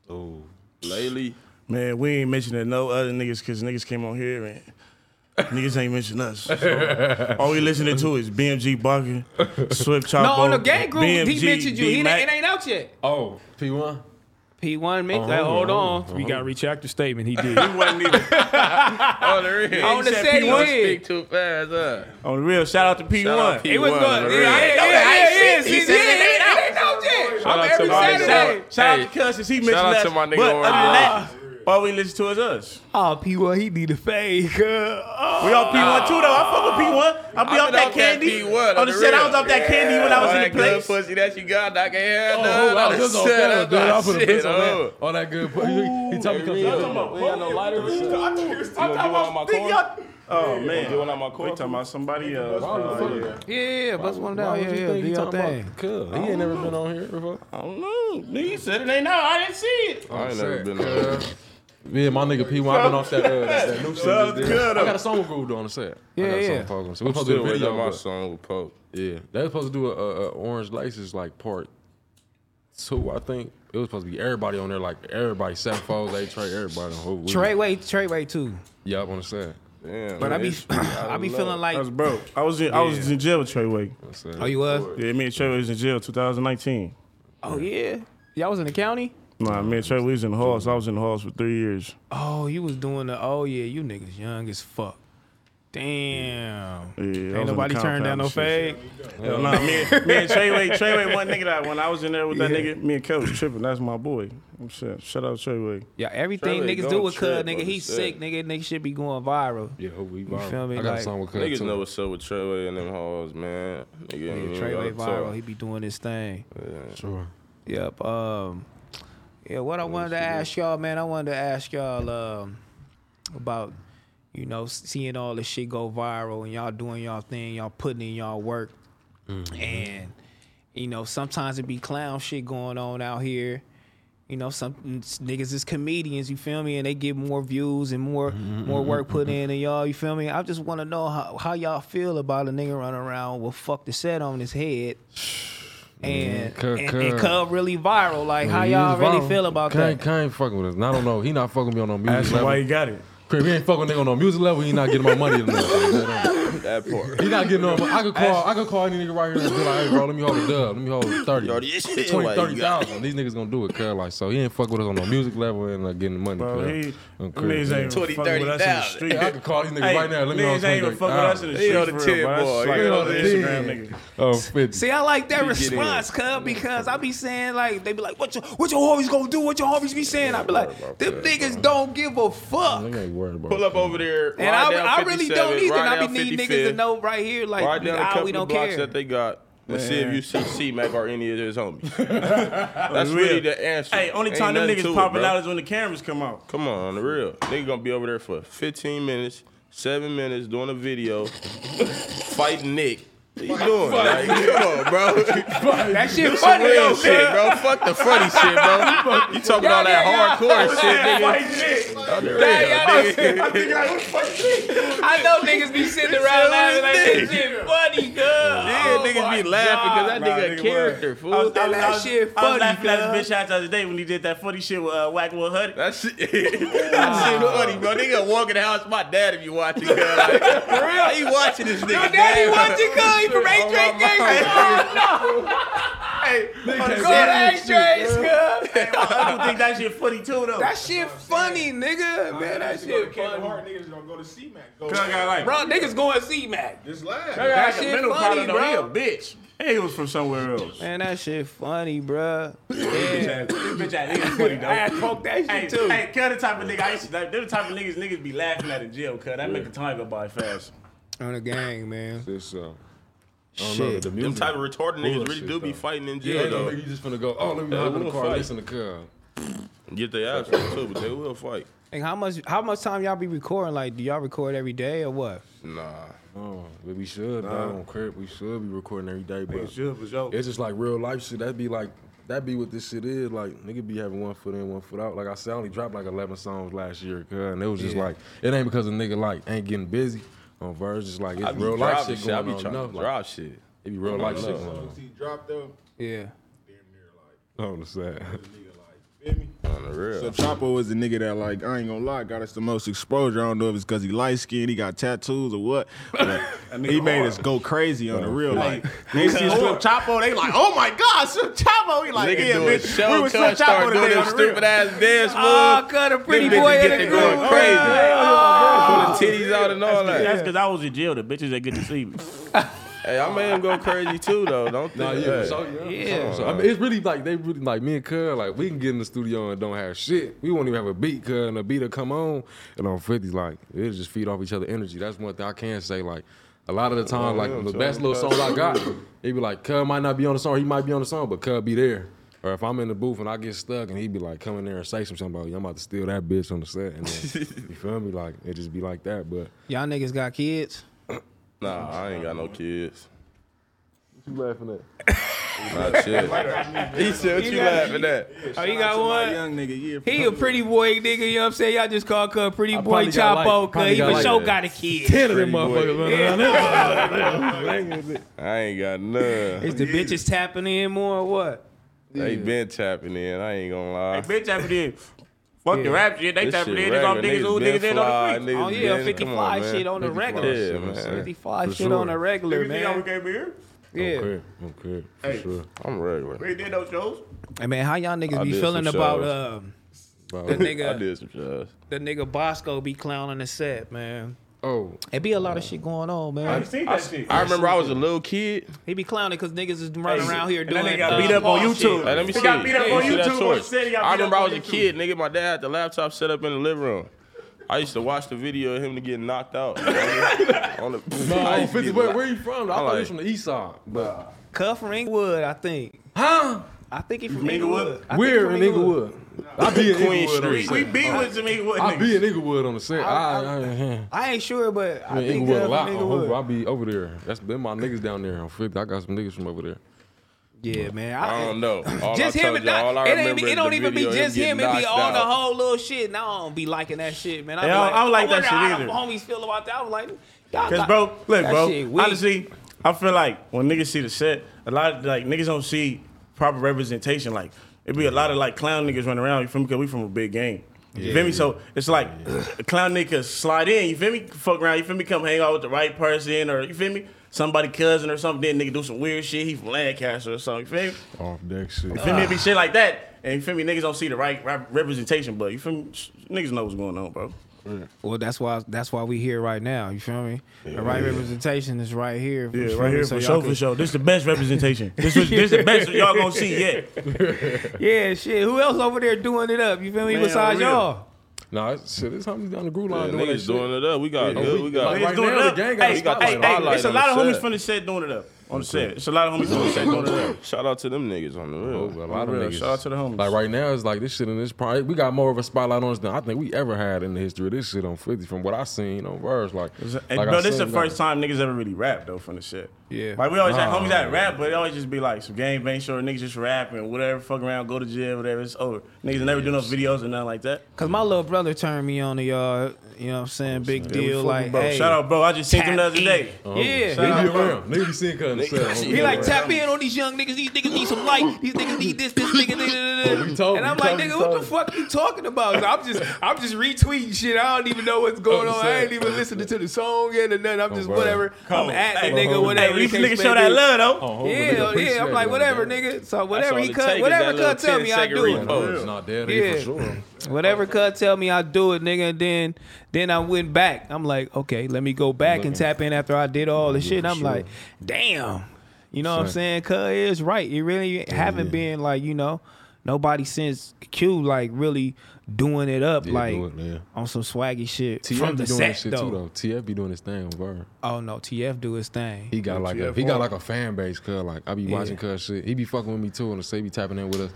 Oh. Lately, Man, we ain't mentioning no other niggas because niggas came on here and niggas ain't mention us. So, all we listening to is BMG Barker, Swift Chopper. No, on the gang group, he mentioned you. He ain't, it ain't out yet. Oh, P1? P1 mix. Uh-huh, Like, hold uh-huh, on. uh-huh. We got to retract the statement. He did. He wasn't even. On the real. On the said set, he P1 did. Speak too fast, huh? On the real, shout out to P1. Shout out P1. It was P1, good. the Yeah, real. yeah, yeah, yeah, yeah. He said it ain't out yet. Shout I'm out to my nigga. Saturday. Shout out to Cuz since he shout out to my nigga But other than that, all we listen to is us. Oh, P1, he need a fake. Uh, oh. We on P1 too though. I fuck with P1. I'll be I've off that off that candy. P1 on the set, I was off that candy when I was All in that the good place. pussy that you got, I can have Oh, none. I on was just on set, dude. I put a shit, piss on oh. that. On that good. He, he, he told me to come We ain't got no lighter. You gonna get one on? Oh man, Get one on my we car? talking about somebody else. Uh, yeah. Yeah, yeah, bust one down. Yeah, yeah, do he your talking thing. about? He ain't never been on here before. I don't know. Nigga said it ain't out. I didn't see it. I ain't never been on. Cuz. Yeah, my nigga P1, I've been off that, uh, that, that new shit. Sounds just did. good, I got a song with Groove on the set. Yeah, I got a yeah. song with Pogo. So we I'm supposed to still do a waiting video. my but- song with Pope. Yeah, they was supposed to do a, a, a Orange Laces like part two. I think it was supposed to be everybody on there, like everybody, seven foes, eight Trey, everybody on who. Trey Way, Trey Way too. Yeah, I'm on the set. Damn. But I be, it's- I be feeling know. I like, was broke. I was in, I was in jail with Treyway. On the set. oh, you was? Yeah, me and Treyway was in jail 2019. Oh yeah, y'all was in the county. Nah, me and Treyway was in the halls. I was in the halls for three years. Oh, you was doing the. Oh yeah, you niggas young as fuck. Damn. Yeah, I was in Ain't nobody turned down no and shit. fade. Hell nah, me and, me and Treyway, Treyway, one nigga that when I was in there with that Yeah. nigga, me and Kel was tripping. That's my boy. I'm shit. Shout out Treyway. Yeah, everything Trey Way niggas do with Cuz, trip nigga, on he sick, nigga, nigga should be going viral. Yeah, who we feel viral. me? I got Like, a song with Cuz Niggas too. know what's up with Treyway and them halls, man. Nigga ain't Nigga, even Trey Way gotta viral, talk. he be doing his thing. Yeah. Sure. Yep. Um, yeah, what I wanted to ask y'all, man, I wanted to ask y'all um, about, you know, seeing all this shit go viral and y'all doing y'all thing, y'all putting in y'all work, and you know, sometimes it be clown shit going on out here. You know, some niggas is comedians, you feel me, and they get more views and more more work put in than y'all, you feel me. I just want to know how, how y'all feel about a nigga running around with fuck the set on his head. Mm-hmm. And, Cuz- and, cuz. and Cub really viral. Like, how y'all is really viral. feel about Kane, that? Kane fucking with us. And I don't know. He not fucking me on no music Ask him level. why you got it. Crib, he ain't fucking with nigga on no music level. He not getting my money enough. That part. He not getting on. I could call. I could call any nigga right here and be like, "Hey, bro, let me hold a dub. Let me hold thirty. Yo, this shit 20, 30,000. These niggas gonna do it, cuz. Like, so he ain't fuck with us on no music level and like getting the money. Bro, cuz. he, I'm niggas ain't 20, fucking with us in the street. I could call these niggas right now. Let me niggas hold ain't even fucking with ah. us in the He on the real, tip, bro. That's boy. like He on the the. Instagram niggas. Oh, 50. See, I like that response, cuz, because I be saying like they be like, "What your what your homies gonna do? What your homies be saying?" I be like, "Them niggas don't give a fuck." Nigga ain't worried about Pull up over there. And I, I really don't either. I be need niggas 55, to know right here, like, Ride down a ah, couple we don't blocks care. that they got. Let's see if you see C-Mac or any of his homies. That's real. really the answer. Hey, only Ain't time them nothing to niggas it, popping bro. out is when the cameras come out. Come on, on the real. Nigga gonna be over there for 15 minutes, seven minutes doing a video, fighting Nick. What you doing? Like, come on, bro. That shit Some funny real though, shit, bro. Fuck the funny shit, bro. You talking all that Yeah, yeah, hardcore shit, nigga. On the real, Yeah, nigga. I know niggas be sitting around laughing like this shit funny, cuz. Yeah, Oh niggas be laughing because that Nah, nigga nigga a character, I was, fool. I was, That I was, shit I was funny, laughing at cuz. this bitch out the other day when he did that funny shit with uh, Whack Will Huddy. That shit, that shit funny, bro. Nigga walk in the house, my dad if you watching, cuz. Like, for real, he watching this nigga. Your daddy watching, cuz. He from A Drake gang. Oh, no. Hey, Go to A Drake's, cuz. I think that shit funny too though. That shit funny, nigga. Man, that shit funny. niggas gonna go to C-Mac. Go Cause I got like, Bro, niggas going see Mac. Just laugh. I that shit funny, problem though. He a bro. bitch. Hey, he was from somewhere else. Man, that shit funny, bruh. Yeah. ass, this bitch ass nigga funny I though. had poked that shit Hey, too. hey, cut the type of nigga I used to like. They're the type of niggas niggas be laughing at in jail, cuz that make the time go by fast. On the gang, man. This, uh, I don't know, Shit. the Them type of retarded niggas really Bullshit, do be fighting in Yeah, jail, though. though. You just finna go, oh, let me Yeah, hop in the car, fight. listen to cuz. Get their ass whooped too, but they will fight. And how much how much time y'all be recording? Like, do y'all record every day or what? Nah. Oh, but we should, nah. on crib, we should be recording every day, but Should for sure. it's just like real life shit. That'd be like, that be what this shit is. Like, nigga be having one foot in, one foot out. Like I said, I only dropped like 11 songs last year, cuz, and it was just Yeah. like, it ain't because a nigga like ain't getting busy on verse. Just like, it's I be real life shit shit. I be on. trying you know? to Like, drop shit. it be real life shit know. going on. Once he dropped though, Yeah. damn near like On the side. Nigga like On the real. So Chapo was the nigga that like I ain't gonna lie got us the most exposure. I don't know if it's because he light skinned, he got tattoos or what. But he made us go crazy on the real. Like they see Slim Chapo, they like, oh my god, Slim Chapo. He like, Nigga yeah, bitch. show we was Slim cut, start Chapo doing today them on the real. stupid ass dance Oh, moves. cut a pretty Them boy bitches in get the to going groove. crazy. Oh. Pulling titties out and all that. That's because I was in jail. The bitches that get to see me. Hey, I made him go crazy too, though. Don't think Nah, yeah, that. for yeah. Yeah. So, I mean, it's really like they really like me and Cuz, like we can get in the studio and don't have shit. We won't even have a beat, Cuz, and a beat will come on, and on 50s, like it'll just feed off each other energy. That's one thing I can say. Like a lot of the time, like yeah, the so best little Cuz- songs I got, he be like, Cuz might not be on the song, he might be on the song, but Cuz be there. Or if I'm in the booth and I get stuck and he'd be like, come in there and say something about, I'm about to steal that bitch on the set. And then, you feel me? Like, it just be like that. But Y'all niggas got kids? Nah, I ain't got no kids. What you laughing at? Nah, shit. He said, what you got- laughing at? Oh, you got one? young nigga, yeah. He a pretty boy nigga, you know what I'm saying? Y'all just call Cuz pretty boy probably got like- Chapo, cuz probably he got for like sure got a kid. Ten of them Pretty boy. motherfuckers. I ain't got none. Is the bitches tapping in more or what? They been tapping in. I ain't gonna lie. Bitch tapping in. Fuck the rap shit. They This tapping shit in. It's all niggas who niggas in on the street. niggas Oh yeah, 55 on, shit on the regular. shit, Yeah, man. man. 55 For shit sure. on the regular, Niggas think I man. came here. Yeah. Okay, okay, for Hey. sure. I'm regular. We did those shows. Hey man, how y'all niggas I be feeling about uh, um, About- the I nigga did some shows. the nigga Bosco be clowning the set, man? Oh, It be a lot of shit going on, man. I man. seen that shit. I remember I was a little kid. He be clowning because niggas is running Hey, around here and that doing nigga got uh, beat up on YouTube. shit. Let me He see. got beat up on YouTube. torch. He said he got I remember I was a kid, nigga. My dad had the laptop set up in the living room. I used to watch the video of him to get knocked out. on the, no, I used to 50, where, knocked- where you from? I I'm thought he like- was from the east side. But Cuff from Inglewood, I think. huh? I think he from Inglewood? Inglewood. I Where from in Inglewood? I be in Queen Inglewood Street. We set. be with some Inglewood I be niggas. in Inglewood on the set. I, I, I, I ain't sure, but I I, in think Inglewood a lot. from on Inglewood. I be over there. That's been my niggas down there on 50. I got some niggas from over there. Yeah, man. I don't know. All just I him and you, not, all I it, ain't, remember it is don't even be just him. getting It be knocked all the whole little shit. And I don't be liking that shit, man. I, be Yeah, like, don't- I don't like that wonder shit how either. the homies feel about that. I was like, y'all Cause got- bro, look, bro. Honestly, I feel like when niggas see the set, a lot of like niggas don't see proper representation. Like it be a lot of like clown niggas running around. You feel me? Cause we from a big game. You feel me? So it's like a clown nigga slide in. You feel me? Fuck around. You feel me? Come hang out with the right person, or you feel me? Somebody cousin or something. Then nigga do some weird shit. He from Lancaster or something. You feel me? Off deck shit. You feel me? It be shit like that. And you feel me? Niggas don't see the right rep- representation, but you feel me? Niggas know what's going on, bro. Well, that's why that's why we here right now. You feel me? the right representation is right here. Yeah, right here So for y'all sure, for sure. This is the best representation. This was this the best y'all gonna see yet. Yeah, shit. Who else over there doing it up? You feel me? Man, Besides real. y'all. Nah, it's, shit, it's homies down the groove Yeah, line doing that niggas shit. doing it up. We got Yeah, good. we- We got. like, Niggas right doing now, it the gang got Hey, a spotlight hey, hey, it's a lot of homies from the set doing it up. On the set. It's a lot of homies on the set doing it up. Shout out to them niggas on the real. Oh, a lot of Real, niggas. Shout out to the homies. Like right now, it's like this shit in this prime. We got more of a spotlight on us than I think we ever had in the history of this shit on 50. From what I seen on verse, like, And, like I bro, this is the seen, first like- time niggas ever really rap though from the shit. Yeah. Like we always had homies that rap, but it always just be like some gang bang short niggas just rapping, whatever, fuck around, go to jail, whatever, it's over. Niggas never do no videos or nothing like that. Cause my little brother turned me on to y'all. You know what I'm saying? Big Yeah, deal. fuck Like, bro. hey, Shout out, bro. I just seen him the other day. in. Uh-huh. Yeah. Shout Nigga out, be bro. around. Nigga be seeing cuz Nigga- He like tap in on these young niggas. These niggas need some light. These niggas need this, this nigga. we nigga. told And I'm like, nigga, what the him. fuck you talking about? I'm just, I'm just retweeting shit. I don't even know what's going on. I ain't even listening to the song yet or nothing. I'm just bro. whatever. I'm at the nigga, whatever. Hey, these the case niggas may show that love though. Oh, Yeah, yeah. I'm like, whatever, nigga. So whatever he cut, whatever cut tell me, I do it. repost. It's not dead for sure. Whatever cut tell me I do it, nigga. And then then I went back. I'm like, okay, let me go back and tap in after I did all the shit. I'm sure. like, damn. You know what I'm saying? Cuz is right. It really haven't yeah. been like, you know, nobody since Q like really doing it up Yeah, like do it, yeah. on some swaggy shit TF from be the doing set shit though. too though. TF be doing his thing on Verb. Oh no, TF do his thing. He got like a he got like a fan base, cuz like I be Yeah. watching cuz shit. He be fucking with me too and say be tapping in with us.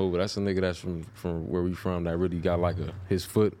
Oh, that's a nigga that's from from where we from that really got like a his foot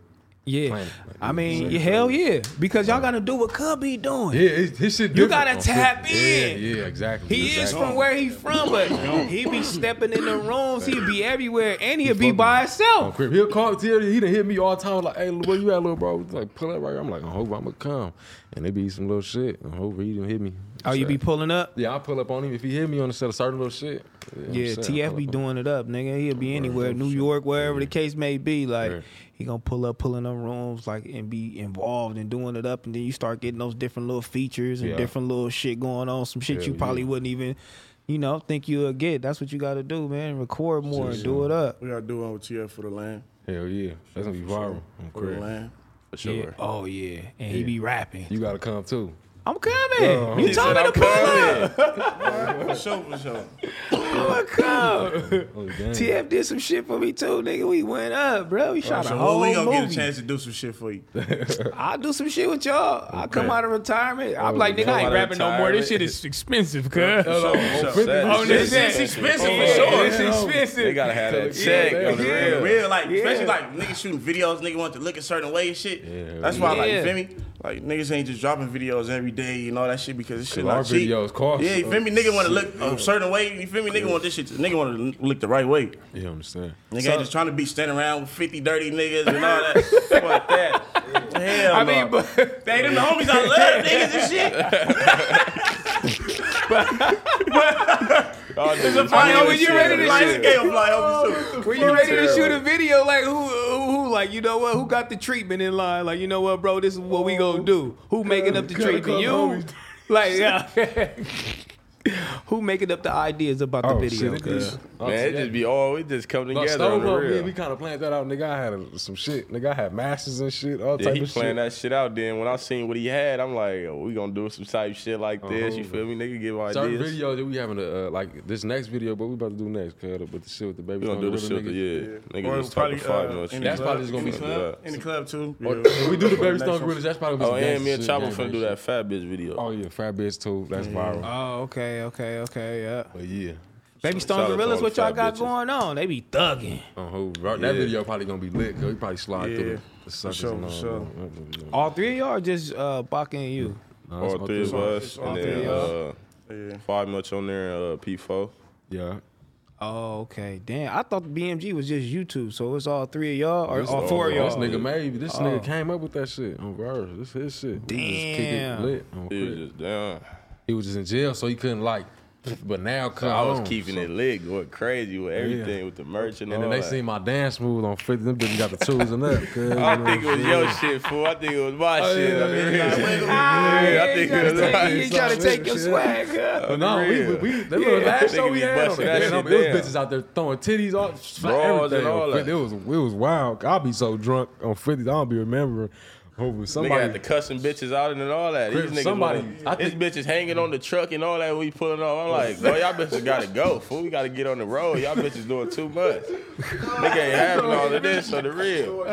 Yeah, Planet. I mean, yeah, hell yeah, because y'all gotta do what Cub be doing. Yeah, his, his shit. You gotta tap Fifty. in. Yeah, yeah, exactly. He is from where he from, but he be stepping in the rooms. He be everywhere, and he'll be by himself. He'll call T. He done hit me all the time. Like, hey, where you at, little bro? He's like, pull up right here. I'm like, I hope I'ma come. And it be some little shit. I hope he didn't hit me. Oh, you be pulling up? Yeah, I pull up on him if he hit me on the set of certain little shit. I'm Yeah, TF be up on- doing it up, nigga. He'll be anywhere, New York, wherever the case may be. Like Yeah. He gonna pull up, pulling them rooms, like and be involved in doing it up, and then you start getting those different little features and Yeah. different little shit going on. Some shit Hell you probably yeah. wouldn't even, you know, think you'll get. That's what you got to do, man. Record more and do it uh, up. We gotta do one with TF for the land. Hell yeah, that's gonna be viral. on For the land. For sure. Yeah. Oh yeah, and he be rapping. You gotta come too. I'm coming. you He told me to "I'm pull up. For sure, for sure. I'ma come. Oh. TF did some shit for me too, nigga. We went up, bro. We shot a So whole when we gonna movie. get a chance to do some shit for you. I'll do some shit with y'all. I'll come out of retirement. I'm oh, like, nigga, I ain't rapping no more. This shit is expensive, cuz. For sure, sure. Oh, oh this Shit, is expensive oh, for sure. It's expensive. They gotta have that check yeah, on the yeah. real. Real, like, Yeah. especially like niggas shooting videos, nigga want to look a certain way and shit. Yeah. That's why, like, Yeah. you feel me? Like, niggas ain't just dropping videos every day and all that shit because this shit Cause our not cheap. videos cost. Yeah, you feel me? Nigga want to look a certain way. You feel me? Nigga want this shit. To, nigga want to look the right way. You understand? Nigga ain't just trying to be standing around with 50 dirty niggas and all that. Fuck that. Hell I no. mean, but they them the homies I love niggas and shit. Y'all niggas I know real when you shit ready to the Like, shoot- real. scale fly homies too. when you ready to shoot a video, like who, who, like you know what? Who got the treatment in line? Like you know what, bro? This is what we gonna do. Who making up the treatment? You? Like yeah. Who making up the ideas about the Oh, video? shit, it. Man, it just be all we just come Like, together on stove the up, man, real. we kind of planned that out. Nigga, I had a, some shit. Nigga, I had masters and shit, all Yeah, type he of playing shit. that shit out. Then when I seen what he had, I'm like, oh, we gonna do some type shit like this. You Uh-huh. feel me? Nigga, give Certain ideas. videos that we having a uh, like this next video, but we about to do next, cuz but the shit with the baby. We gonna do the shit. Gorilla Yeah, niggas. nigga, just talk probably, to five uh, minutes. That's probably just gonna be club. In the club too. Or- Yeah. if we do the baby Next Stone. Gorillas, that's probably Oh, gonna be and some me and gangsta Chopper shit, finna do gang that fat bitch video. Oh yeah, Fat Bitch too. That's viral. Oh, okay, okay, okay, yeah. But yeah, Baby Shout out Stone to Gorillas, all what the y'all fat got bitches. going on? They be thugging. on who that Yeah. video probably gonna be lit. Cause we probably slide Yeah, through the, the suckers sure, and all. for sure. All three of y'all or just uh, Baca and you? No, it's all three of all us, all and three then uh, Yeah. five much on there, uh, P4. Yeah. Oh, okay. Damn, I thought the BMG was just YouTube, so it's all three of y'all or This- all four of y'all. This nigga made this Oh. nigga came up with that shit on verse. This his shit. We just kick it Damn. lit on He was crib. just down. He was just in jail, so he couldn't like. But now, come I was on, keeping so- it lit, going crazy with everything, with the merch and, And all then they that. seen my dance move on 50. Them bitches got the tools and that. I you think it know was your shit, fool. I think it was my Oh, shit. yeah, I mean, yeah, yeah, Ah, I yeah, think you it was right. you gotta take your swag? But no, we, we, we that little last show we had on busting it. that man, shit it was bitches out there throwing titties, all everything. and all on that. It was it was wild. I'll be so drunk on 50, I don't be remembering. Over Nigga somebody. had the cussing bitches out and all that. These niggas, somebody- somebody, I this think- bitches hanging on the truck and all that. We pulling off. I'm like, bro, y'all bitches gotta go. Fool, we gotta get on the road. Y'all bitches doing too much. Nigga ain't having all of this. So the real.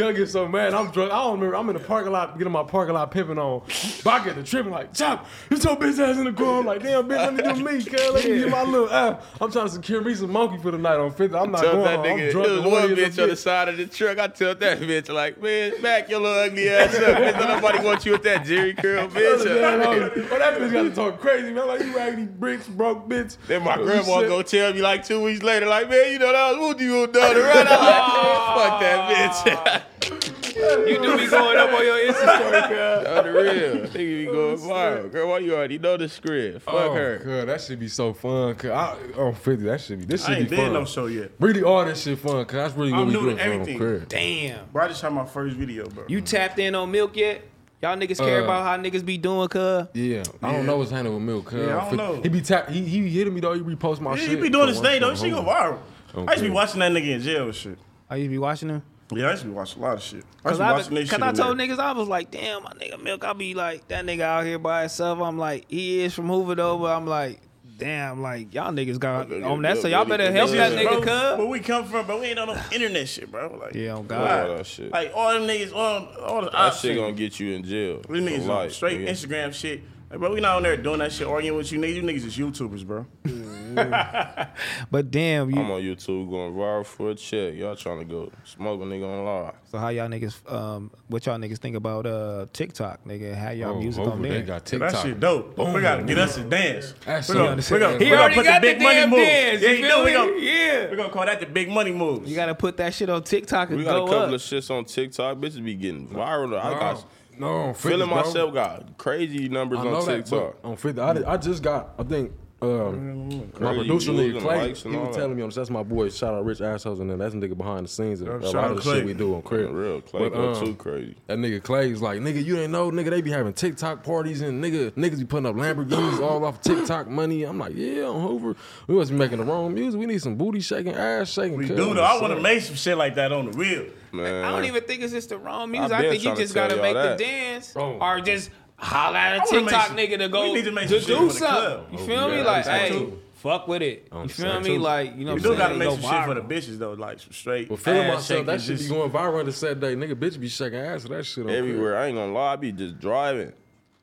That's so fizzy. Cause I get so mad. I'm drunk. I don't remember. I'm in the parking lot, getting my parking lot pimping on. But I get the tripping like, chop, you your bitch ass in the car. I'm like, damn, bitch, let me do me, cuz. Let me get my little ass. I'm trying to secure me some monkey for the night on 50. I'm not Tell going that nigga, I'm drunk. was one horny as a bitch on the side of the truck. I tell that bitch like, man, back your little ugly ass up. Bitch, don't nobody want you with that Jerry curl, bitch. than that, oh, that bitch got to talk crazy, man. Like, you raggedy bricks, broke bitch. Then my You grandma go tell me like two weeks later, like, man, you know that was Woody who done right? I'm like, fuck that bitch. You do be going up on your Insta story, cuz. On the real. Nigga be going viral. Girl, why you already know the script? Fuck oh, her. God, that should be so fun. Cause I, on 50, that should be, this I should ain't be did fun. no show yet. Really, all this shit fun. Cause that's really what I'm we new to doing for on everything. Damn. Bro, I just shot my first video, bro. You tapped in on Milk yet? Y'all niggas care Uh, about how niggas be doing, cuz? Yeah, I don't know what's happening with Milk. cuz. Yeah, I don't know. He be tap. He he hitting me though. He repost my yeah, shit. he be doing So his thing though. from This shit go home. viral. I used to be watching that nigga in jail and shit. I used to be watching them. Yeah, I used to be watching a lot of shit. I used Cause to be I, watching this cause. I told there. niggas I was like, damn, my nigga Milk. I be like, that nigga out here by himself. I'm like, he is from Hoover though, but I'm like, damn, like y'all niggas got on yeah, that, so y'all better yeah, help that nigga, nigga, Where we come from, but We ain't on no internet shit, bro. Like, Yeah, on All God. that shit. like all them niggas, all, all the That ops shit shit. gonna get you in jail. These niggas for on life, straight nigga. Instagram shit. Like, bro, we not on there doing that shit, arguing with you niggas. You niggas is YouTubers, bro. But damn, you. I'm on YouTube going viral for a check. Y'all trying to go smoke a nigga on live. So how y'all niggas? Um, what y'all niggas think about uh TikTok, nigga? How y'all Oh, music over on they there? got That TikTok. shit dope. Boom, we gotta get us a dance. That's we so gonna, understand. we gonna, He we gonna already put got the the big money damn moves. dance, Yeah, you you know we me? gonna, Yeah. we gonna call that the big money moves. You gotta put that shit on TikTok and We got go a couple up. of shits on TikTok. Bitches be getting viral. I got No, on 50, feeling bro. myself got crazy numbers I on know that, TikTok. but on 50, I, did- I just got, I think, um, my producer views nigga Clay, he was telling me on that's my boy. Shout out Rich Assholes and then that's a nigga behind the scenes. of A lot of the shit we do on crib. Real Clay But, um, too crazy. That nigga Clay's like, nigga, you ain't know, nigga, they be having TikTok parties and nigga, niggas be putting up Lamborghinis all off TikTok money. I'm like, yeah, on Hoover. We must be making the wrong music. We need some booty shaking, ass shaking. We cuz. do though. I want to make some shit like that on the real. Man, I don't even think it's just the wrong music. I I, think you just gotta make that. the dance Bro. or just holla at a TikTok some- nigga to go we need to make to some do something. club. You Oh, feel yeah, me? Like, that's hey, too. fuck with it. On You the feel me? too. Like, you know, We what do I'm gotta make Go some shit for the bitches though, like some straight. But feeling ass myself, shaking, that shit be going viral on the set day. Nigga, bitch be shaking ass to that shit on crib. everywhere. I ain't gonna lie. I be just driving.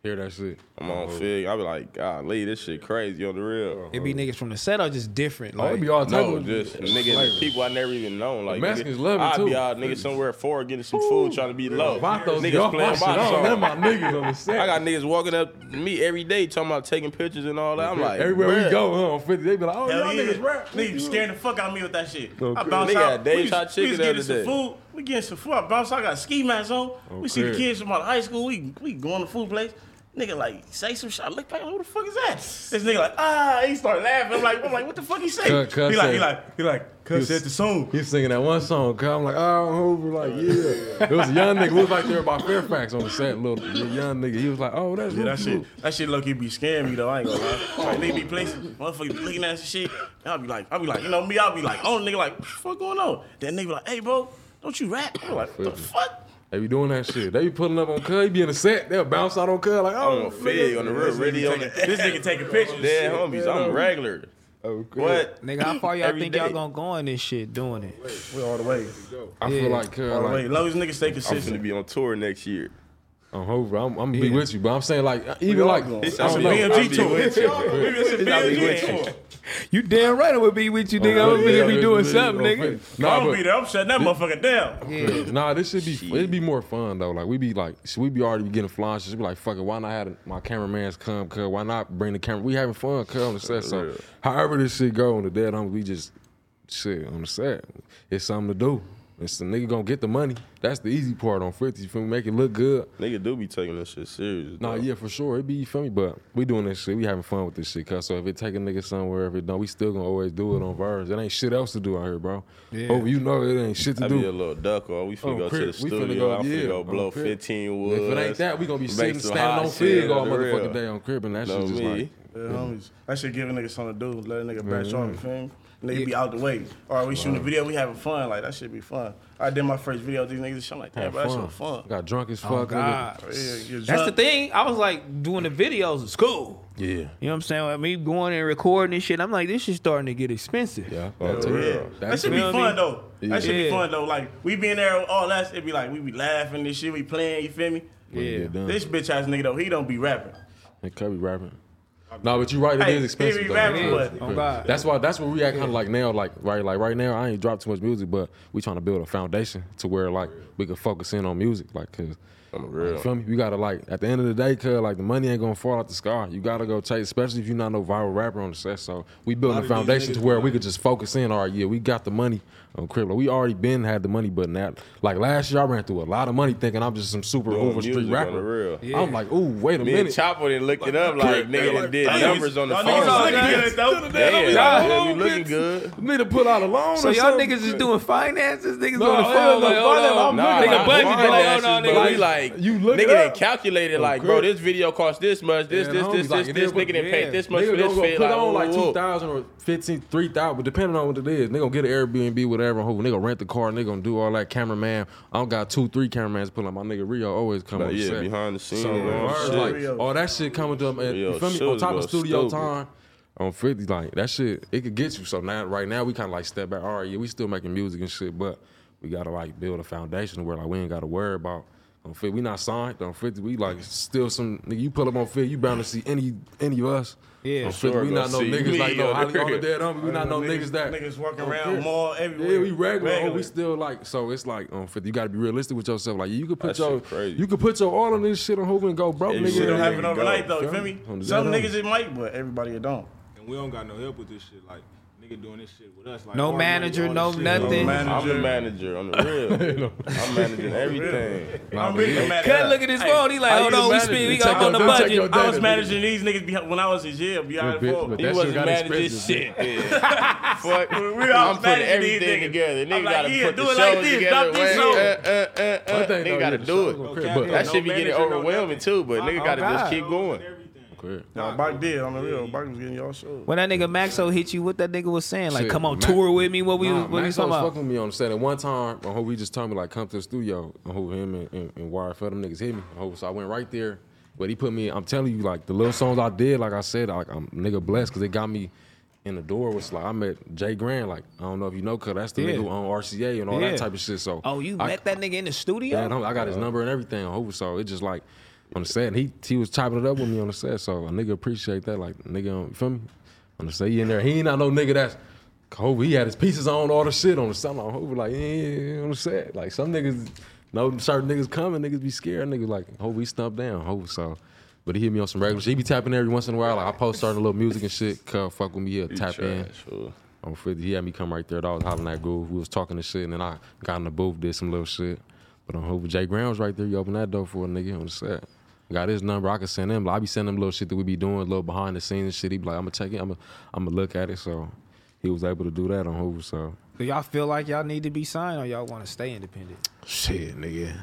Hear that shit. I'm on uh-huh. Fig. I be like, God, Lee, this shit crazy on the real. Uh-huh. It be niggas from the set or just different. Oh, it Like, be all type No, of just nigga, people I never even known. Like Mexicans nigga, love it, I be too. out nigga somewhere for getting some food, trying to be low. Vatos niggas playing shit. my I don't let my niggas on the set. I got niggas walking up to me every day talking about taking pictures and all that. I'm like, Everywhere bruh. we go, huh, on 50, they be like, oh, Hell y'all yeah. niggas rap. Niggas be scaring the fuck out of me with that shit. I Okay. bounce Nigga out. had Dave's we was- Hot Chicken we was the getting other some day. food. We getting some food. I bounce out. I got ski mask on. We see the kids from out of high school. We we going to food place. Nigga like say some shit. I look back. Who the fuck is that? This nigga like ah. He start laughing. I'm like I'm like what the fuck he say? Cuz- cuz he like he like he like cuz said the song. He's singing that one song. Cause I'm like, oh, Hoover, like, yeah. It was a young nigga. We was like there by Fairfax on the set, little young nigga. He was like, oh, that's Yeah, that shit, that shit low key be scaring me though. I ain't gonna lie. Like they be placing motherfuckers looking at some shit. And I'll be like, I'll be like, you know me, I'll be like, oh nigga, like, what the fuck going on? Then nigga be like, hey bro, don't you rap? I'm like, what the fuck? They be doing that shit. They be pulling up on Cuz. He be in the set. They'll bounce out on Cuz like, I'm oh, on Fig on the real, This nigga on the taking- this nigga taking pictures. dead homies. I'm a regular. Oh, okay. What? nigga, how far y'all Every think y'all gonna go in this shit doing it? We all the way. I feel like Cuz, All the way. like, As long as niggas stay I'm consistent to be on tour next year. On Hoover, I'm, I'm gonna be Yeah. with you, but I'm saying like, uh, even like, going. I It's don't a know. BMG BMG tour. tour. It's a BMG tour. You damn right I would be with you, nigga. Oh, I would Yeah, be doing yeah, something, yeah, nigga. I'm Nah, gonna but be there. I'm shutting that motherfucker down. Nah, this should be it'd be more fun though. Like we be like should we be already be getting flying. Should be like fuck it. Why not have my cameramans come? Cause why not bring the camera? We having fun. Cause on the set. So however this shit go on the dead home, we just shit on the set. It's something to do. It's the nigga gonna get the money. That's the easy part on 50. You feel me? Make it look good. Nigga do be taking this shit serious. Nah, though. yeah, for sure. It be you feel me, but we doing this shit. We having fun with this shit. Cause so if it take a nigga somewhere, if it don't, we still gonna always do it on verse. It ain't shit else to do out here, bro. Yeah. Oh, you know it ain't shit to I do. be a little duck or We finna Oh, go crib. to the We finna studio. go- I'm finna yeah, go blow 15 woods. If it ain't that, we gonna be make sitting some standing on shit fig all on real. motherfucking day on crib, and that Know shit just me. like Yeah, homies. That should give a nigga something to do. Let a nigga back off, you feel me? Nigga be out the way. Or we shooting a video, we having fun. Like, that should be fun. I did my first video with these niggas. I'm like, damn, have bro, that shit fun. fun. Got drunk as oh, fuck. Oh, nigga. God. Yeah, you're That's the thing. I was like doing the videos in school. Yeah, You know what I'm saying? Like, me going and recording and shit. I'm like, this is starting to get expensive. yeah. Oh, That's yeah. it. That should be feel me? fun though. That should Yeah. be fun though. Like we being there, all that. It be like we be laughing and shit. We playing. You feel me? Yeah. This bitch ass nigga though, he don't be rapping. And be rapping. No, but you're right. It Hey, is expensive. though. rapping, It is. but- Oh, God. That's why. That's what we act kind of like now. Like right, like right now, I ain't dropped too much music, but we trying to build a foundation to where like we can focus in on music. Like, cause I'm You feel me? You gotta like at the end of the day, cause like the money ain't gonna fall out the sky. You gotta go chase, especially if you're not no viral rapper on the set. So we building a of these foundation to where we could just focus in. All right, yeah, we got the money on Crip. Like, we already been had the money, but now like last year I ran through a lot of money thinking I'm just some super Doing over street music on the rapper. real. I'm like, ooh, wait a Me and minute. Chopper done looked it up like nigga done did Y'all numbers on the y'all phone. niggas all looking good. good, Y'all yeah, looking good. Need to pull out a loan. So y'all niggas is doing finances? Niggas No, on the phone no, like, hold finance, on. I'm Nah, looking Nigga, at budget nah, below, no, nigga. we like, You look nigga it done up. calculated like, bro, this video cost this much, this, Yeah, this, this, this, this, is what- nigga done yeah. paid this much for this gonna fit. put on like whoa, two whoa. thousand or fifteen, three thousand, but depending on what it is, they gonna get an Airbnb, whatever. Who they gonna rent the car, and they gonna do all that. Cameraman, I don't got two, three cameramans pulling. My nigga Rio always come Nah, on yeah, set. behind the scenes So and shit. like Rio. all that shit coming to them, and, Rio you feel me? On top of studio stupid. time. On 50, like that shit, it could get you. So now, right now, we kind of like step back. All right, yeah, we still making music and shit, but we gotta like build a foundation where like we ain't gotta worry about On fit, we not signed. On 50, we like still some nigga. You pull up on fit, you bound to see any any of us. Yeah, on 50, sure we not gonna no niggas me like no on highly the on the dead homie. We not no niggas that niggas walking around fit. mall everywhere. Yeah, we regular. Oh, Regular. we still like so. It's like um, on 50. You got to be realistic with yourself. Like you could put That your crazy. you could put your all on this shit on Hoover and go broke, Yeah, nigga. Shit don't happen overnight though. You Feel feel me? me? On the Some niggas it might, but everybody it don't. And we don't got no help with this shit. Like nigga doing this shit with us. Like No manager, no this shit. nothing. man- I'm the manager I'm the real. I'm managing everything. I'm really mad. Cut, look at his Hey, phone. He like, how hold you on, we manage spend, it? we got on the budget. your I was managing these niggas behind- when I was in jail behind the phone. but He That shit wasn't got managing expensive, shit. Then. Fuck. We all I'm was putting everything niggas. together. I'm Nigga gotta put do the it like this, together. drop this Wait, show. One thing, Nigga gotta do it. gonna Okay, clear, I but- That no shit be getting overwhelming too, but nigga gotta just keep going. Clear. Nah, Bach did on the real. Bach was getting y'all shows. When that nigga Maxo hit you, what that nigga was saying? Like, Shit, come on, Max- tour with me. What we Nah, was, what we Max talking was about? fucking with me on the set. And one time, I hope he just told me like come to the studio. I hope him and, and, and YFL them niggas hit me. I hope so I went right there. But he put me. I'm telling you, like the little songs I did, like I said, like I'm nigga blessed because it got me in the door. Was like I met Jay Grant. Like I don't know if you know, cause that's the Yeah. nigga who own RCA and all Yeah. that type of shit. So Oh, you I, met that nigga in the studio? Yeah, I got his number and everything on Hoover, so it just like on the set. And he he was chopping it up with me on the set, so a nigga appreciate that. Like nigga, you feel me? On the set, he in there. He ain't not no nigga that's Hoover. He had his pieces on all the shit on the set. I'm like like yeah, yeah, on the set. Like some niggas, know certain niggas coming, niggas be scared. Niggas like he stumped down Hoover. So. But he hit me on some regular shit. He be tapping every once in a while. Like I post certain little music and shit. Come fuck with me, he'll tap in. Fool. On 50, he had me come right there. I was hollering at Groove. We was talking to shit, and then I got in the booth, did some little shit. But on Hoover, Jay Graham was right there. You open that door for a nigga on the set. Got his number. I could send him. I be sending him little shit that we be doing, little behind the scenes shit. He be like, I'm gonna check it. I'm gonna, I'm gonna look at it. So he was able to do that on Hoover. So Do y'all feel like y'all need to be signed or y'all want to stay independent? Shit, nigga.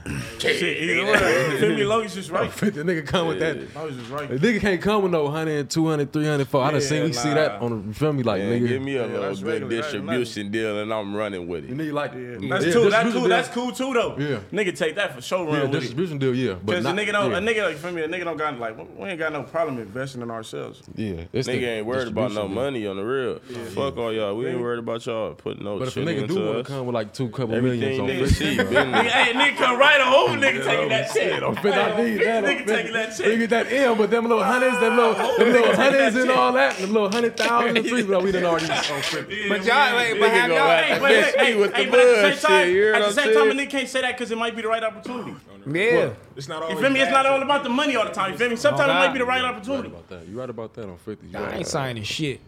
Shit, either way. You feel me? Long as it's right. 50 nigga come with that. Long as it's right. The nigga can't come with no 100, 200, 300, 400. I done Yeah, seen, we see that on the, you feel me? Like, Man, nigga. give me a Yeah, little that's good regular, that ain't distribution deal and I'm running with it. You it. need like, Yeah. yeah, That's cool. That's cool. deal. That's cool too, though. Yeah. Nigga, take that for show run Yeah, with it. distribution deal, yeah. But Because a not- nigga don't, yeah. a nigga like for me, a nigga don't got like we ain't got no problem investing in ourselves. Yeah, it's Nigga ain't worried about no deal. money on the real. Fuck all y'all. We ain't worried about y'all putting no But if a shit nigga into do want to come with like two couple millions on nigga fifty, see, bro. been Nigga, hey, nigga come right on, nigga taking that shit. on fifty, I need that. on Nigga 50. taking that Nigga shit. get that M, but them little hundreds, them little, oh, them little hundreds and all that, them little hundred thousand and three, but we done already on fifty. But y'all, wait, but have y'all, have Hey, to but, hey, with hey, the but at the same time, you at the same time, a saying? nigga can't say that because it might be the right opportunity. yeah. It's not You always feel me? It's not all about the money all the time. You feel me? Oh, Sometimes it might be the right You right opportunity. about that. You right about that on fifty. You I ain't signing shit.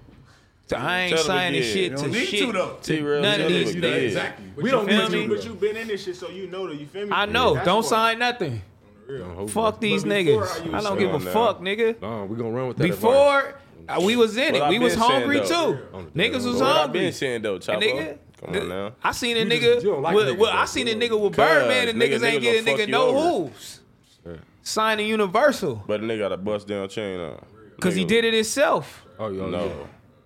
So I ain't Tell them signing again. shit You to don't need shit. to though. T-Real, None of these them niggas. Exactly. But We don't feel need me? to. But you been in this shit, so you know that. You feel me? I know. That's Don't what- sign nothing. On Fuck these niggas. I don't give a saying fuck, nigga. No, we gonna run with that. Before uh, we was in it, we was hungry though? too. On Niggas was What I hungry. been saying though, And nigga, Come on now. I seen a You nigga. you don't like with, niggas, with- I seen a nigga with Birdman and nigga- niggas ain't getting nigga no you over. hooves. Signing Universal But a nigga got a bust down chain on. because he did it himself. Oh, yo, No.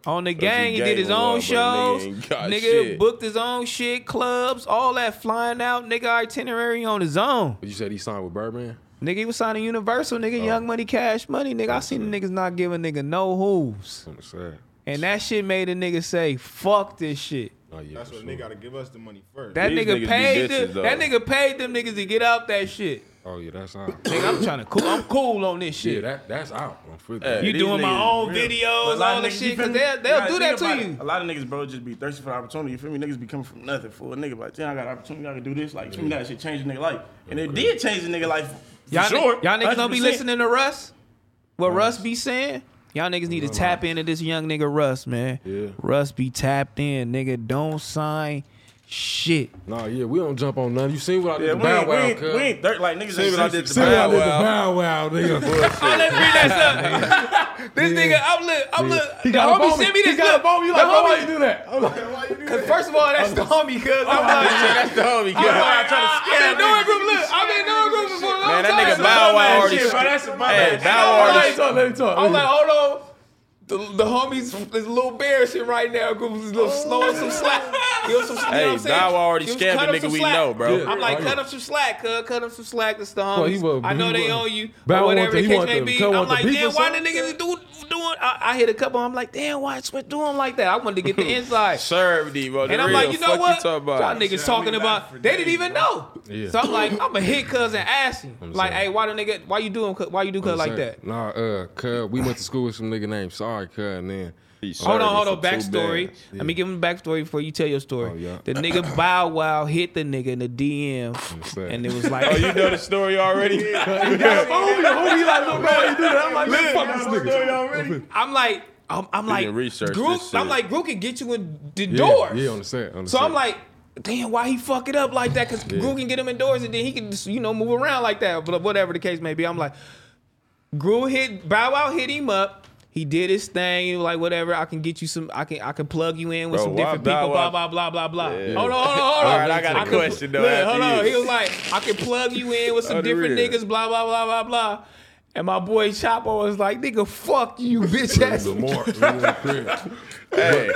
On the gang, he did his own shows. nigga booked his own shit, clubs, all that flying out. Nigga itinerary on his own. But you said he signed with Birdman. Nigga, he was signing Universal. Oh. Nigga, Young Money, Cash Money. Nigga, I seen the niggas not giving nigga no hooves. On the set. And that shit made a nigga say, fuck this shit. Oh yeah. That's for what sure. they gotta give us the money first. That These nigga niggas be paid bitches, them, though. that nigga paid them niggas to get out that shit. Oh yeah, that's out. Nigga, I'm trying to cool. I'm cool on this Yeah, shit. that that's out on fifty. Hey, you these doing my niggas own real. videos, But a all lot of that niggas, shit, feel because me? they'll, they'll gotta do that think to about you. it. A lot of niggas, bro, just be thirsty for the opportunity. You feel me? Niggas be coming from nothing for a nigga. Like, damn, I got opportunity. I can do this. Like, you feel me? That shit changed a nigga life. And it did change a nigga life. For Y'all, sure. y'all niggas don't be 100%. listening to Russ? What Russ be saying? Y'all niggas need to tap into this young nigga Russ, man. Yeah. Russ be tapped in, nigga. Don't sign shit. Nah, yeah, we don't jump on none. You seen what I did Yeah, to Bow Wow, ain't, we ain't dirt like niggas. See ain't what I did to See what I Bow did to Wow. Bow Wow, nigga. Oh, let's bring that up. this nigga, I'm look, I'm Yeah. look. He the got homie a sent me He this. got look. a phone. You like, bro, why you do that? I'm like, why you do Cause first of all, that's the homie. Cause I'm like, That's the homie. I'm kid. like, I've been doing group. Look, I've been doing Man, that nigga Bow Wow already. Shit, bro, that's a Hey, bad Bow Wow Let already. me talk. Let me talk. I'm like, hold on. The, the homies is a little embarrassing right now. Group is a little slow on some slack. Give him some, you know Hey, what I'm saying? Bow Wow already Give him- scammed the nigga we slack. know, bro. Yeah. I'm like, Oh, cut yeah. him some slack, cuz. Cut him some slack. That's the Well, he was- I know he they was- owe you. Bow Or whatever to- the case may to- be. I'm like, beef damn, why the something? niggas do doing? I, I hit a couple. I'm like, damn, why it's doing them like that? I wanted to get the inside. Serve D, bro. And I'm like, you know fuck what? You talking about? Y'all niggas talking about. They didn't even know. So I'm like, I'm a hit cuz and ask him. Like, hey, why the nigga? Why you doing? Why you do cuz like that? Nah, uh, cuz we went to school with some nigga named Sorry, cuz, and then Hold on, hold on. for two Backstory. bands. Let me give him a backstory before you tell your story. Oh, yeah. The nigga Bow Wow hit the nigga in the DM, and it was like, Oh, you know the story already? I'm like, I'm, I'm like, didn't research Gru. I'm like, Gru can get you in the yeah, doors. Yeah, on the set. On the So set. I'm like, damn, why he fuck it up like that? Because Gru can get him indoors and then he can just, you know, move around like that. But whatever the case may be, I'm like, Gru hit Bow Wow hit him up. He did his thing. He was like, whatever, I can get you some, I can I can plug you in with Bro, some different people, blah, blah, blah, blah, blah. Yeah. Hold on, hold on, hold on. All right, I got a can- question, though, Look, hold on. you. He was like, I can plug you in with some different real. niggas, blah, blah, blah, blah, blah. And my boy Chapo was like, nigga, fuck you, bitch ass. the more. we in the crib. hey,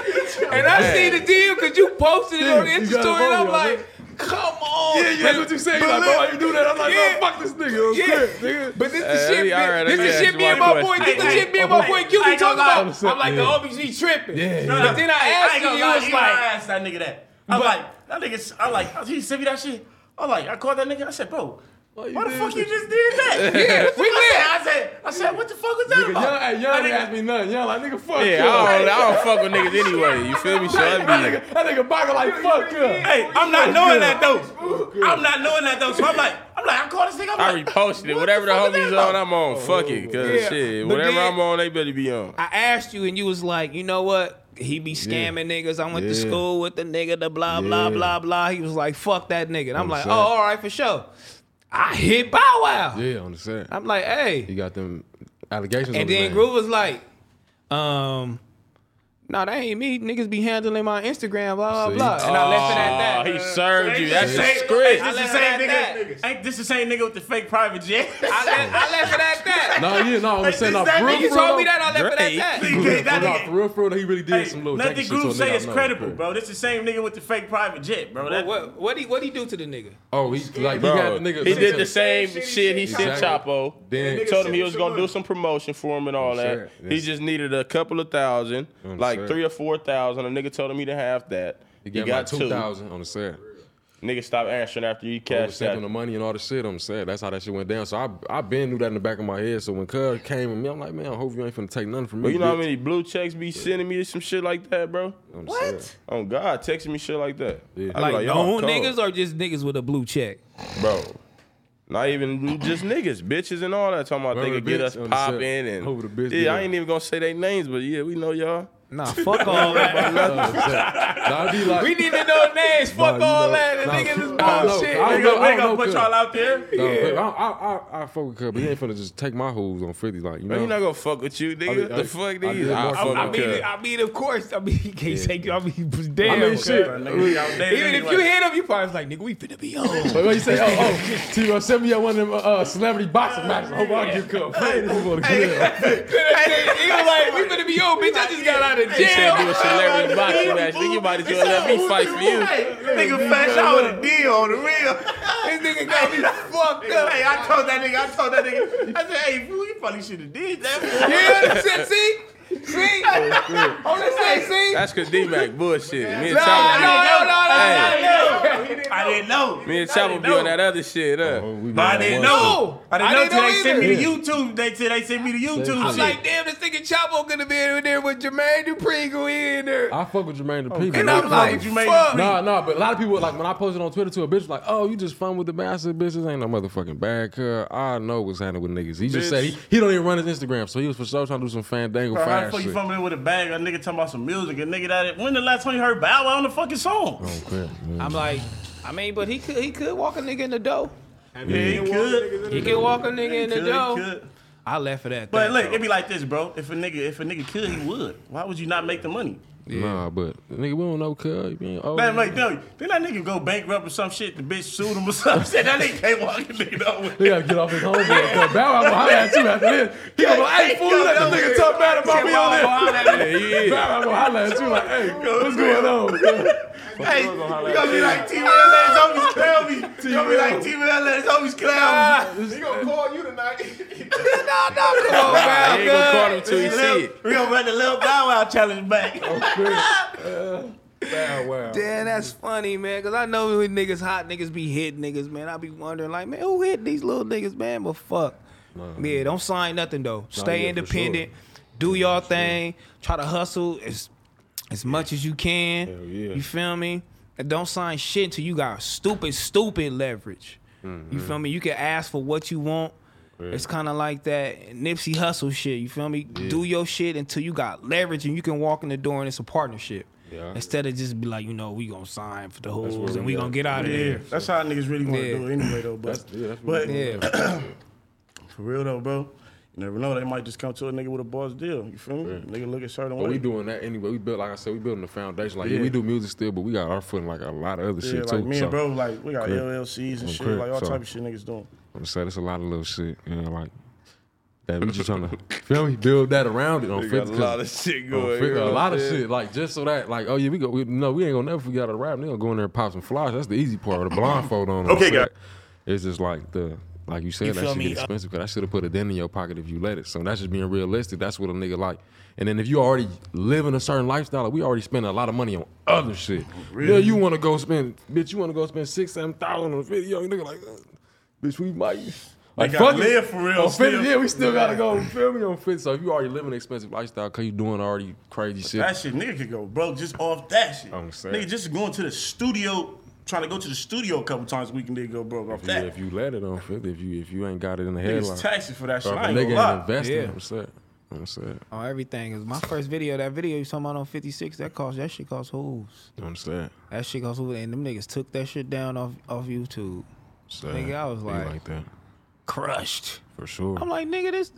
And I Hey. see the deal because you posted it on the you Insta story, and I'm a photo, like, come on. Yeah, yeah, that's what you say. You like, bro, why you do that? I'm like, Yeah. bro, fuck this nigga. It was Yeah, crib, nigga. but this the Hey, shit. let me- this let me the shit me and my boy. question. This the shit me and my boy Q I be talking about. I'm like the Yeah. homies be tripping. Yeah, But then I asked ain't you, you was even I asked that nigga that. I'm like, that nigga, I'm like, he sent me that shit. I'm like, I called that nigga. I said, bro, Why why the fuck that? you just did that? Yeah, we lit. I said, I said, what the fuck was that Nigga, about? young, hey, young That didn't nigga- ask me nothing. Young like, nigga, fuck yeah, you. I don't, I don't fuck with niggas anyway. You feel me? So That nigga, that nigga Baca like, fuck you. Hey, I'm not knowing that though. I'm not knowing that though. So I'm like, I'm like, I called this nigga. I'm I like, reposted it. what Whatever the fuck homies on. I'm on. Fuck it, cause Yeah, shit, but whatever then- I'm on, they better be on. I asked you, and you was like, you know what? He be scamming niggas. I went to school with the nigga, the blah, blah, Yeah. blah, blah. He was like, fuck that nigga. And I'm I'm like, oh, all right, for sure. I hit Bow Wow. Yeah, on the set. I'm like, hey. You got them allegations And his then name. Groove was like, um, no, that ain't me. Niggas be handling my Instagram, blah, blah, See? blah. And I left it at that. Oh, he served you. That's the script. I This the same nigga. Ain't this the same nigga with the fake private jet? I, left, I left it at that. No, yeah, no, I'm saying, no, this that for you told me that, I left it at that. Nigga, that For no, nigga- for real, for real, he really did Hey, some little nothing technical shit group say nigga is credible, bro. This the same nigga with the fake private jet, bro. That, What what he what he do to the nigga? Oh, he like he got the nigga. he did the Same same shit he shit he said. sent Chapo. Then- He told him he was gonna do some promotion for him and all that. He just needed a couple of thousand, like three or four thousand. A nigga told him he didn't have that. He He got, got like two two. thousand on the set. Nigga stop answering after you cashed Overstepping the money and all the shit I'm saying That's how that shit went down. So I I been knew that in the back of my head. So when Cuz came at me, I'm like, man, I hope you ain't finna take nothing from me. But you know how many blue checks be sending me some shit like that, bro? On the set. Oh God, texting me shit like that. Yeah. I be Like, y'all niggas or just niggas with a blue check? bro. Not even just niggas, bitches and all that. Talking about they Remember could get us bitch on popping and Over the bitch, yeah, yeah. I ain't even gonna say their names, but yeah, we know y'all. Nah, fuck all that. Nah, be like, we need to know names. Fuck Nah, all know- that. The nah, niggas is I bullshit. I don't know. we I ain't don't gonna put y'all out there. No, but I, I, I, I fuck with Cuz, but he ain't finna just take my hoes on 50. Like, you know. he not gonna fuck with you, nigga. I mean, the I- fuck, nigga? I, more fuck fuck I mean. I mean, of course. I mean, he can't take you. I mean, damn. I mean, shit. Nigga, out there Even if you hit him, you probably was like, nigga, we finna be on. But what you say? Oh, oh, T-Row, send me at one of them uh, celebrity boxing matches. I hope I get cut. Hey, this is gonna kill. he was like, we finna be on, bitch. I just got out of He said do a celebrity boxing match. Nigga, you might as well let me fight for you. Nigga fast out with a deal on the real. This nigga got me fucked up. Hey, I told that nigga, I told that nigga, I said, hey, fool, you probably should have did that. Yeah, see, see, see. On the say, see. That's cause D-Mac bullshit. Me and No, Chopper no, be, no, no, no, Hey. no. I didn't know. me and I Chopper didn't be on that other shit, huh? Oh, But I didn't know. I didn't know didn't till they sent me to YouTube. They till they sent me to YouTube I'm like, damn, this nigga Chapo gonna be in there with Jermaine Dupri go in there. I fuck with Jermaine Dupri. but And I'm like, with Jermaine fuck. Nah, nah, but a lot of people like when I posted on Twitter to a bitch like, "Oh, you just fun with the bastard bitches." Ain't no motherfucking bad. Cause I know what's happening with niggas. He just said he, he don't even run his Instagram, so he was for sure trying to do some fandango Bro, how the fire fuck you shit. fumbling with a bag? A nigga talking about some music. A nigga that when the last time you heard Bow Wow on the fucking song? Oh, crap. I'm like, I mean, but he could he could walk a nigga in the door. Yeah, he could. He could walk a nigga in the Could, he door. could. I left it that. But that. look, though. it'd be like this, bro. If a nigga, if a nigga could, he would. Why would you not make the money? Nah, but nigga, we don't know, cuz. You ain't old. Man, like, no, then that nigga go bankrupt or some shit. The bitch sued him or some shit. That nigga can't walk in nigga over. He gotta get off his homeboy. cuz Bow Wow gonna holler at you after this. He gonna be like, hey, fool, you let the nigga talk bad about me on there. Bow Wow gonna holler at you like, hey, what's going on? Hey, you gonna be like T. Will let his homies clown me. You gonna be like T. Will let his homies clown me. He gonna call you tonight. No, Come on, man. He ain't gonna call him till he see it. We gonna run the little Bow Wow challenge back. Bow Wow. Damn, that's funny, man. Cause I know when niggas hot niggas be hitting niggas, man. I be wondering, like, man, who hit these little niggas, man? But fuck. Yeah, don't sign nothing though. Stay yeah, independent. Do your thing. Try to hustle as as much as you can. Yeah. You feel me? And don't sign shit until you got stupid, stupid leverage. Mm-hmm. You feel me? You can ask for what you want. It's kind of like that Nipsey Hussle shit. You feel me? Do your shit until you got leverage and you can walk in the door and it's a partnership. Yeah. Instead of just be like, you know, we gonna sign for the hoes where and we we gonna get out of Yeah, there. that's how niggas really want to Yeah. do it anyway, though. But, That's, yeah, that's but Yeah. for real though, bro, you never know. They might just come to a nigga with a boss deal. You feel me? Nigga look at certain But we doing that anyway. We built, like I said, we building the foundation. Like, yeah. Yeah. we do music still, but we got our foot in like a lot of other Yeah, shit like too. me so, and bro, like we got Crip. LLCs and On shit, like all so- type of shit niggas doing. I'm saying it's a lot of little shit. You know, like that. We just trying to feel me build that around it on We 50. got a lot of shit going. 50 you know a lot of saying? shit, like just so that, like, oh yeah, we go. We, no, we ain't gonna never forget how to rap. They gonna go in there and pop some flies. That's the easy part. With the blindfold on. Okay, on guy. track. It's just like the, like you said, You that feel should me? get expensive. Cause I should have put a dent in your pocket if you let it. So that's just being realistic. That's what a nigga like. And then if you already living a certain lifestyle, like we already spend a lot of money on other shit. Yeah, you want to go spend, bitch. You want to go spend six, seven thousand on a video. You nigga like, uh, bitch, we might. Like, gotta fuck it. live for real On 50, still. yeah, we still gotta go. Feel me on fit. So if you already living an expensive lifestyle, cause you doing already crazy shit. That shit, nigga could go broke just off that shit. I'm saying. Nigga just going to the studio, trying to go to the studio a couple times a week and nigga go broke off Yeah, that. if you let it on 50, if you if you ain't got it in the Niggas headline, taxi for that shit. or if I a ain't nigga gonna lie. ain't investing, Yeah. I'm saying, I'm saying, Oh, everything is my first video. That video you talking about on 56, that cost that shit cost hooves. I'm saying, That shit cost hooves, and them niggas took that shit down off off YouTube. Saying. Nigga, I was like- like that Crushed. for sure. I'm like, nigga, this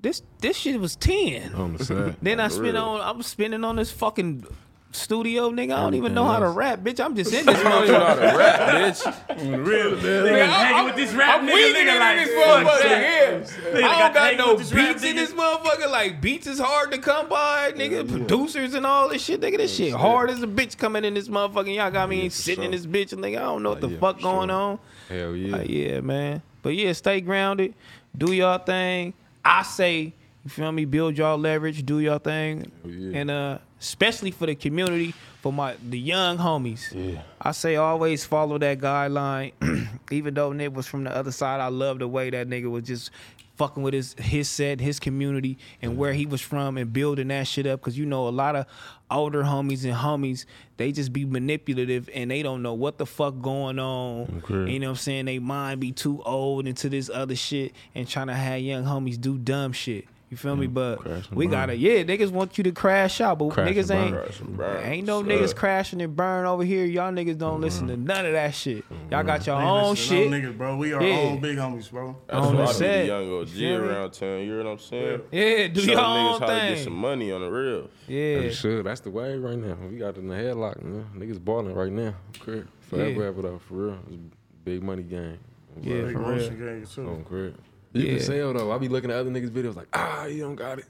this this shit was 10. I'm saying. Then I For spend real. on I'm spending on this fucking studio, nigga. I don't even know how to rap, bitch. I'm just in this You know how motherfucker. to rap, bitch. Real. Nigga, hanging with this rap I'm nigga, weeding nigga in like, this fuck motherfucker. that. Yeah. I don't got hanging no with this rap beats in nigga. this motherfucker. Like beats is hard to come by, nigga. Producers and all this shit, nigga. This shit hard as a bitch coming in this motherfucker. Y'all got me sitting in this bitch, and nigga, I don't know what uh, the yeah, fuck for going sure. on. Hell yeah. Like, yeah, man. But yeah, stay grounded. Do y'all thing. I say, you feel me? Build y'all leverage. Do y'all thing. yeah. And uh, especially for the community, for my the young homies. Yeah. I say always follow that guideline. Even though Nick was from the other side, I love the way that nigga was just fucking with his his set, his community, and where he was from, and building that shit up. Cause you know a lot of older homies and homies, they just be manipulative and they don't know what the fuck going on. Okay. You know what I'm saying? They mind be too old into this other shit and trying to have young homies do dumb shit. You feel me? But we burn. gotta, yeah, niggas want you to crash out, but Crash niggas ain't. burn. Crash and burn. Ain't no Sir. niggas crashing and burn over here. Y'all niggas don't listen to mm-hmm. none of that shit. Y'all mm-hmm. got your own Listen, shit. no Niggas, bro. We are Yeah. all big homies, bro. That's On why I set. be the young OG feel me? around town. You know what I'm saying? Yeah, do Show your niggas own how to get some money on the real. Yeah, You should. That's the way right now. We got in the headlock. Man. Niggas balling right now. Crib. Forever, Yeah. ever though. For real. It's a big money game. Yeah, Big for motion real. gang too. On crib. You Yeah. can sell though. I be looking at other niggas' videos like, ah, you don't got it.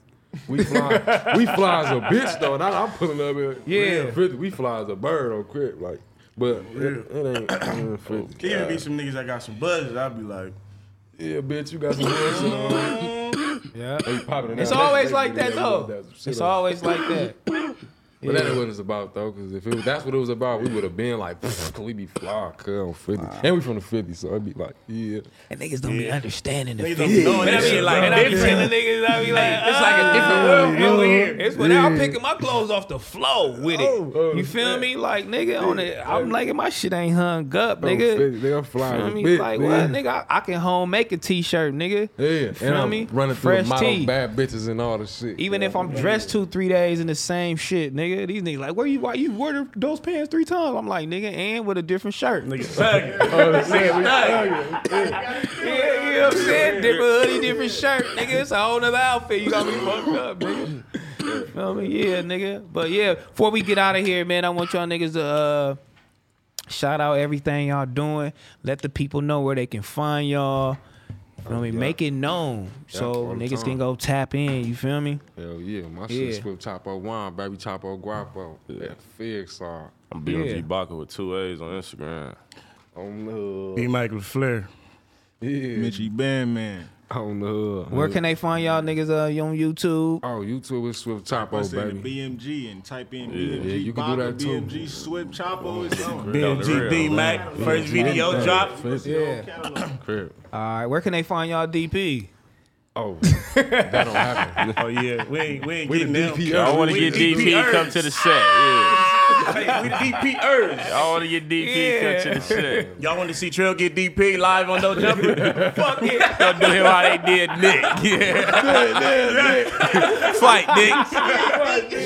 We fly, we fly as a bitch though. And I, I'm pulling up here. Yeah. 50, we fly as a bird on crib. Like, but it, it ain't. uh, 50. Can even be some niggas that got some buzz. I'd be like, Yeah, bitch, you got some bullshit on. yeah. They popping it It's always like that though. they- they- shit It's always like that. But that ain't what it's about though, because if it was, that's what it was about, we would have been like, can we be fly, cuz on 50. And we from the 50, so I'd be like, yeah. And niggas don't be understanding the niggas feeling. don't be knowing And I that be like, like and I be different. telling niggas, I be like, it's uh, like a uh, different uh, world over here. It's when I'm picking my clothes off the floor with Oh, oh, it. You feel me? Like nigga on it. I'm like, my shit ain't hung up, nigga. Nigga, nigga I'm flying Feel me? bit, like man. what, nigga? I, I can home make a t-shirt, nigga. Yeah, you Feel and I'm me? running through Fresh a model bad bitches and all the shit. Even if I'm dressed two, three days in the same shit, nigga, these niggas like, where you, why you wore those pants three times? I'm like, nigga, and with a different shirt. nigga thugging. Yeah, you know what I'm saying? Different hoodie, different shirt, nigga. It's a whole nother outfit. You got me fucked up, nigga. Feel me? Yeah, nigga. But yeah, before we get out of here, man, I want y'all niggas to uh, shout out everything y'all doing. Let the people know where they can find y'all. Feel me? yeah. Make it known so niggas time. can go tap in. You feel me? Hell yeah, my Yeah. shit Swift Chapo Wine, baby Chapo Guapo. Yeah. Fig song. I'm BMG Yeah. Baka with two A's on Instagram. On the hood. B. Michael Flair. Yeah. Mitchie Bandman. On the hood. Where can they find y'all niggas uh, you on YouTube? Oh, YouTube is Swift Chapo, Post in the baby. BMG and type in Yeah. BMG. Yeah, you can do that too. BMG Swift Chapo is on. BMG B Mac. First video drop. Yeah. All right. Where can they find y'all DP? Oh, that don't happen. Oh yeah, we ain't we ain't We getting the them. DP I want to get DP come to the set. Yeah. Hey, we the DP Ers. I want to get DP Yeah. come to the set. Y'all want to see Trail get DP live on No Jumper? Fuck it. Don't do him how they did Nick. Yeah. Fight, Nick.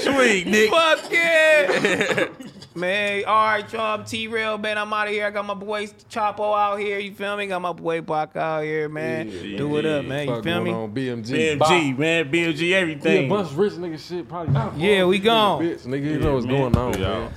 Swing, Nick. Fuck yeah. Man, all right, y'all. I'm T Rail, man. I'm out of here. I got my boy Chapo out here. You feel me? I got my boy Bach out here, man. Do it up, man. You Fuck feel going me? on BMG. BMG, man, BMG Yeah, everything. bunch of rich nigga shit probably. Yeah, we gone. Bitch, nigga, you know what's going on, Yeah. man.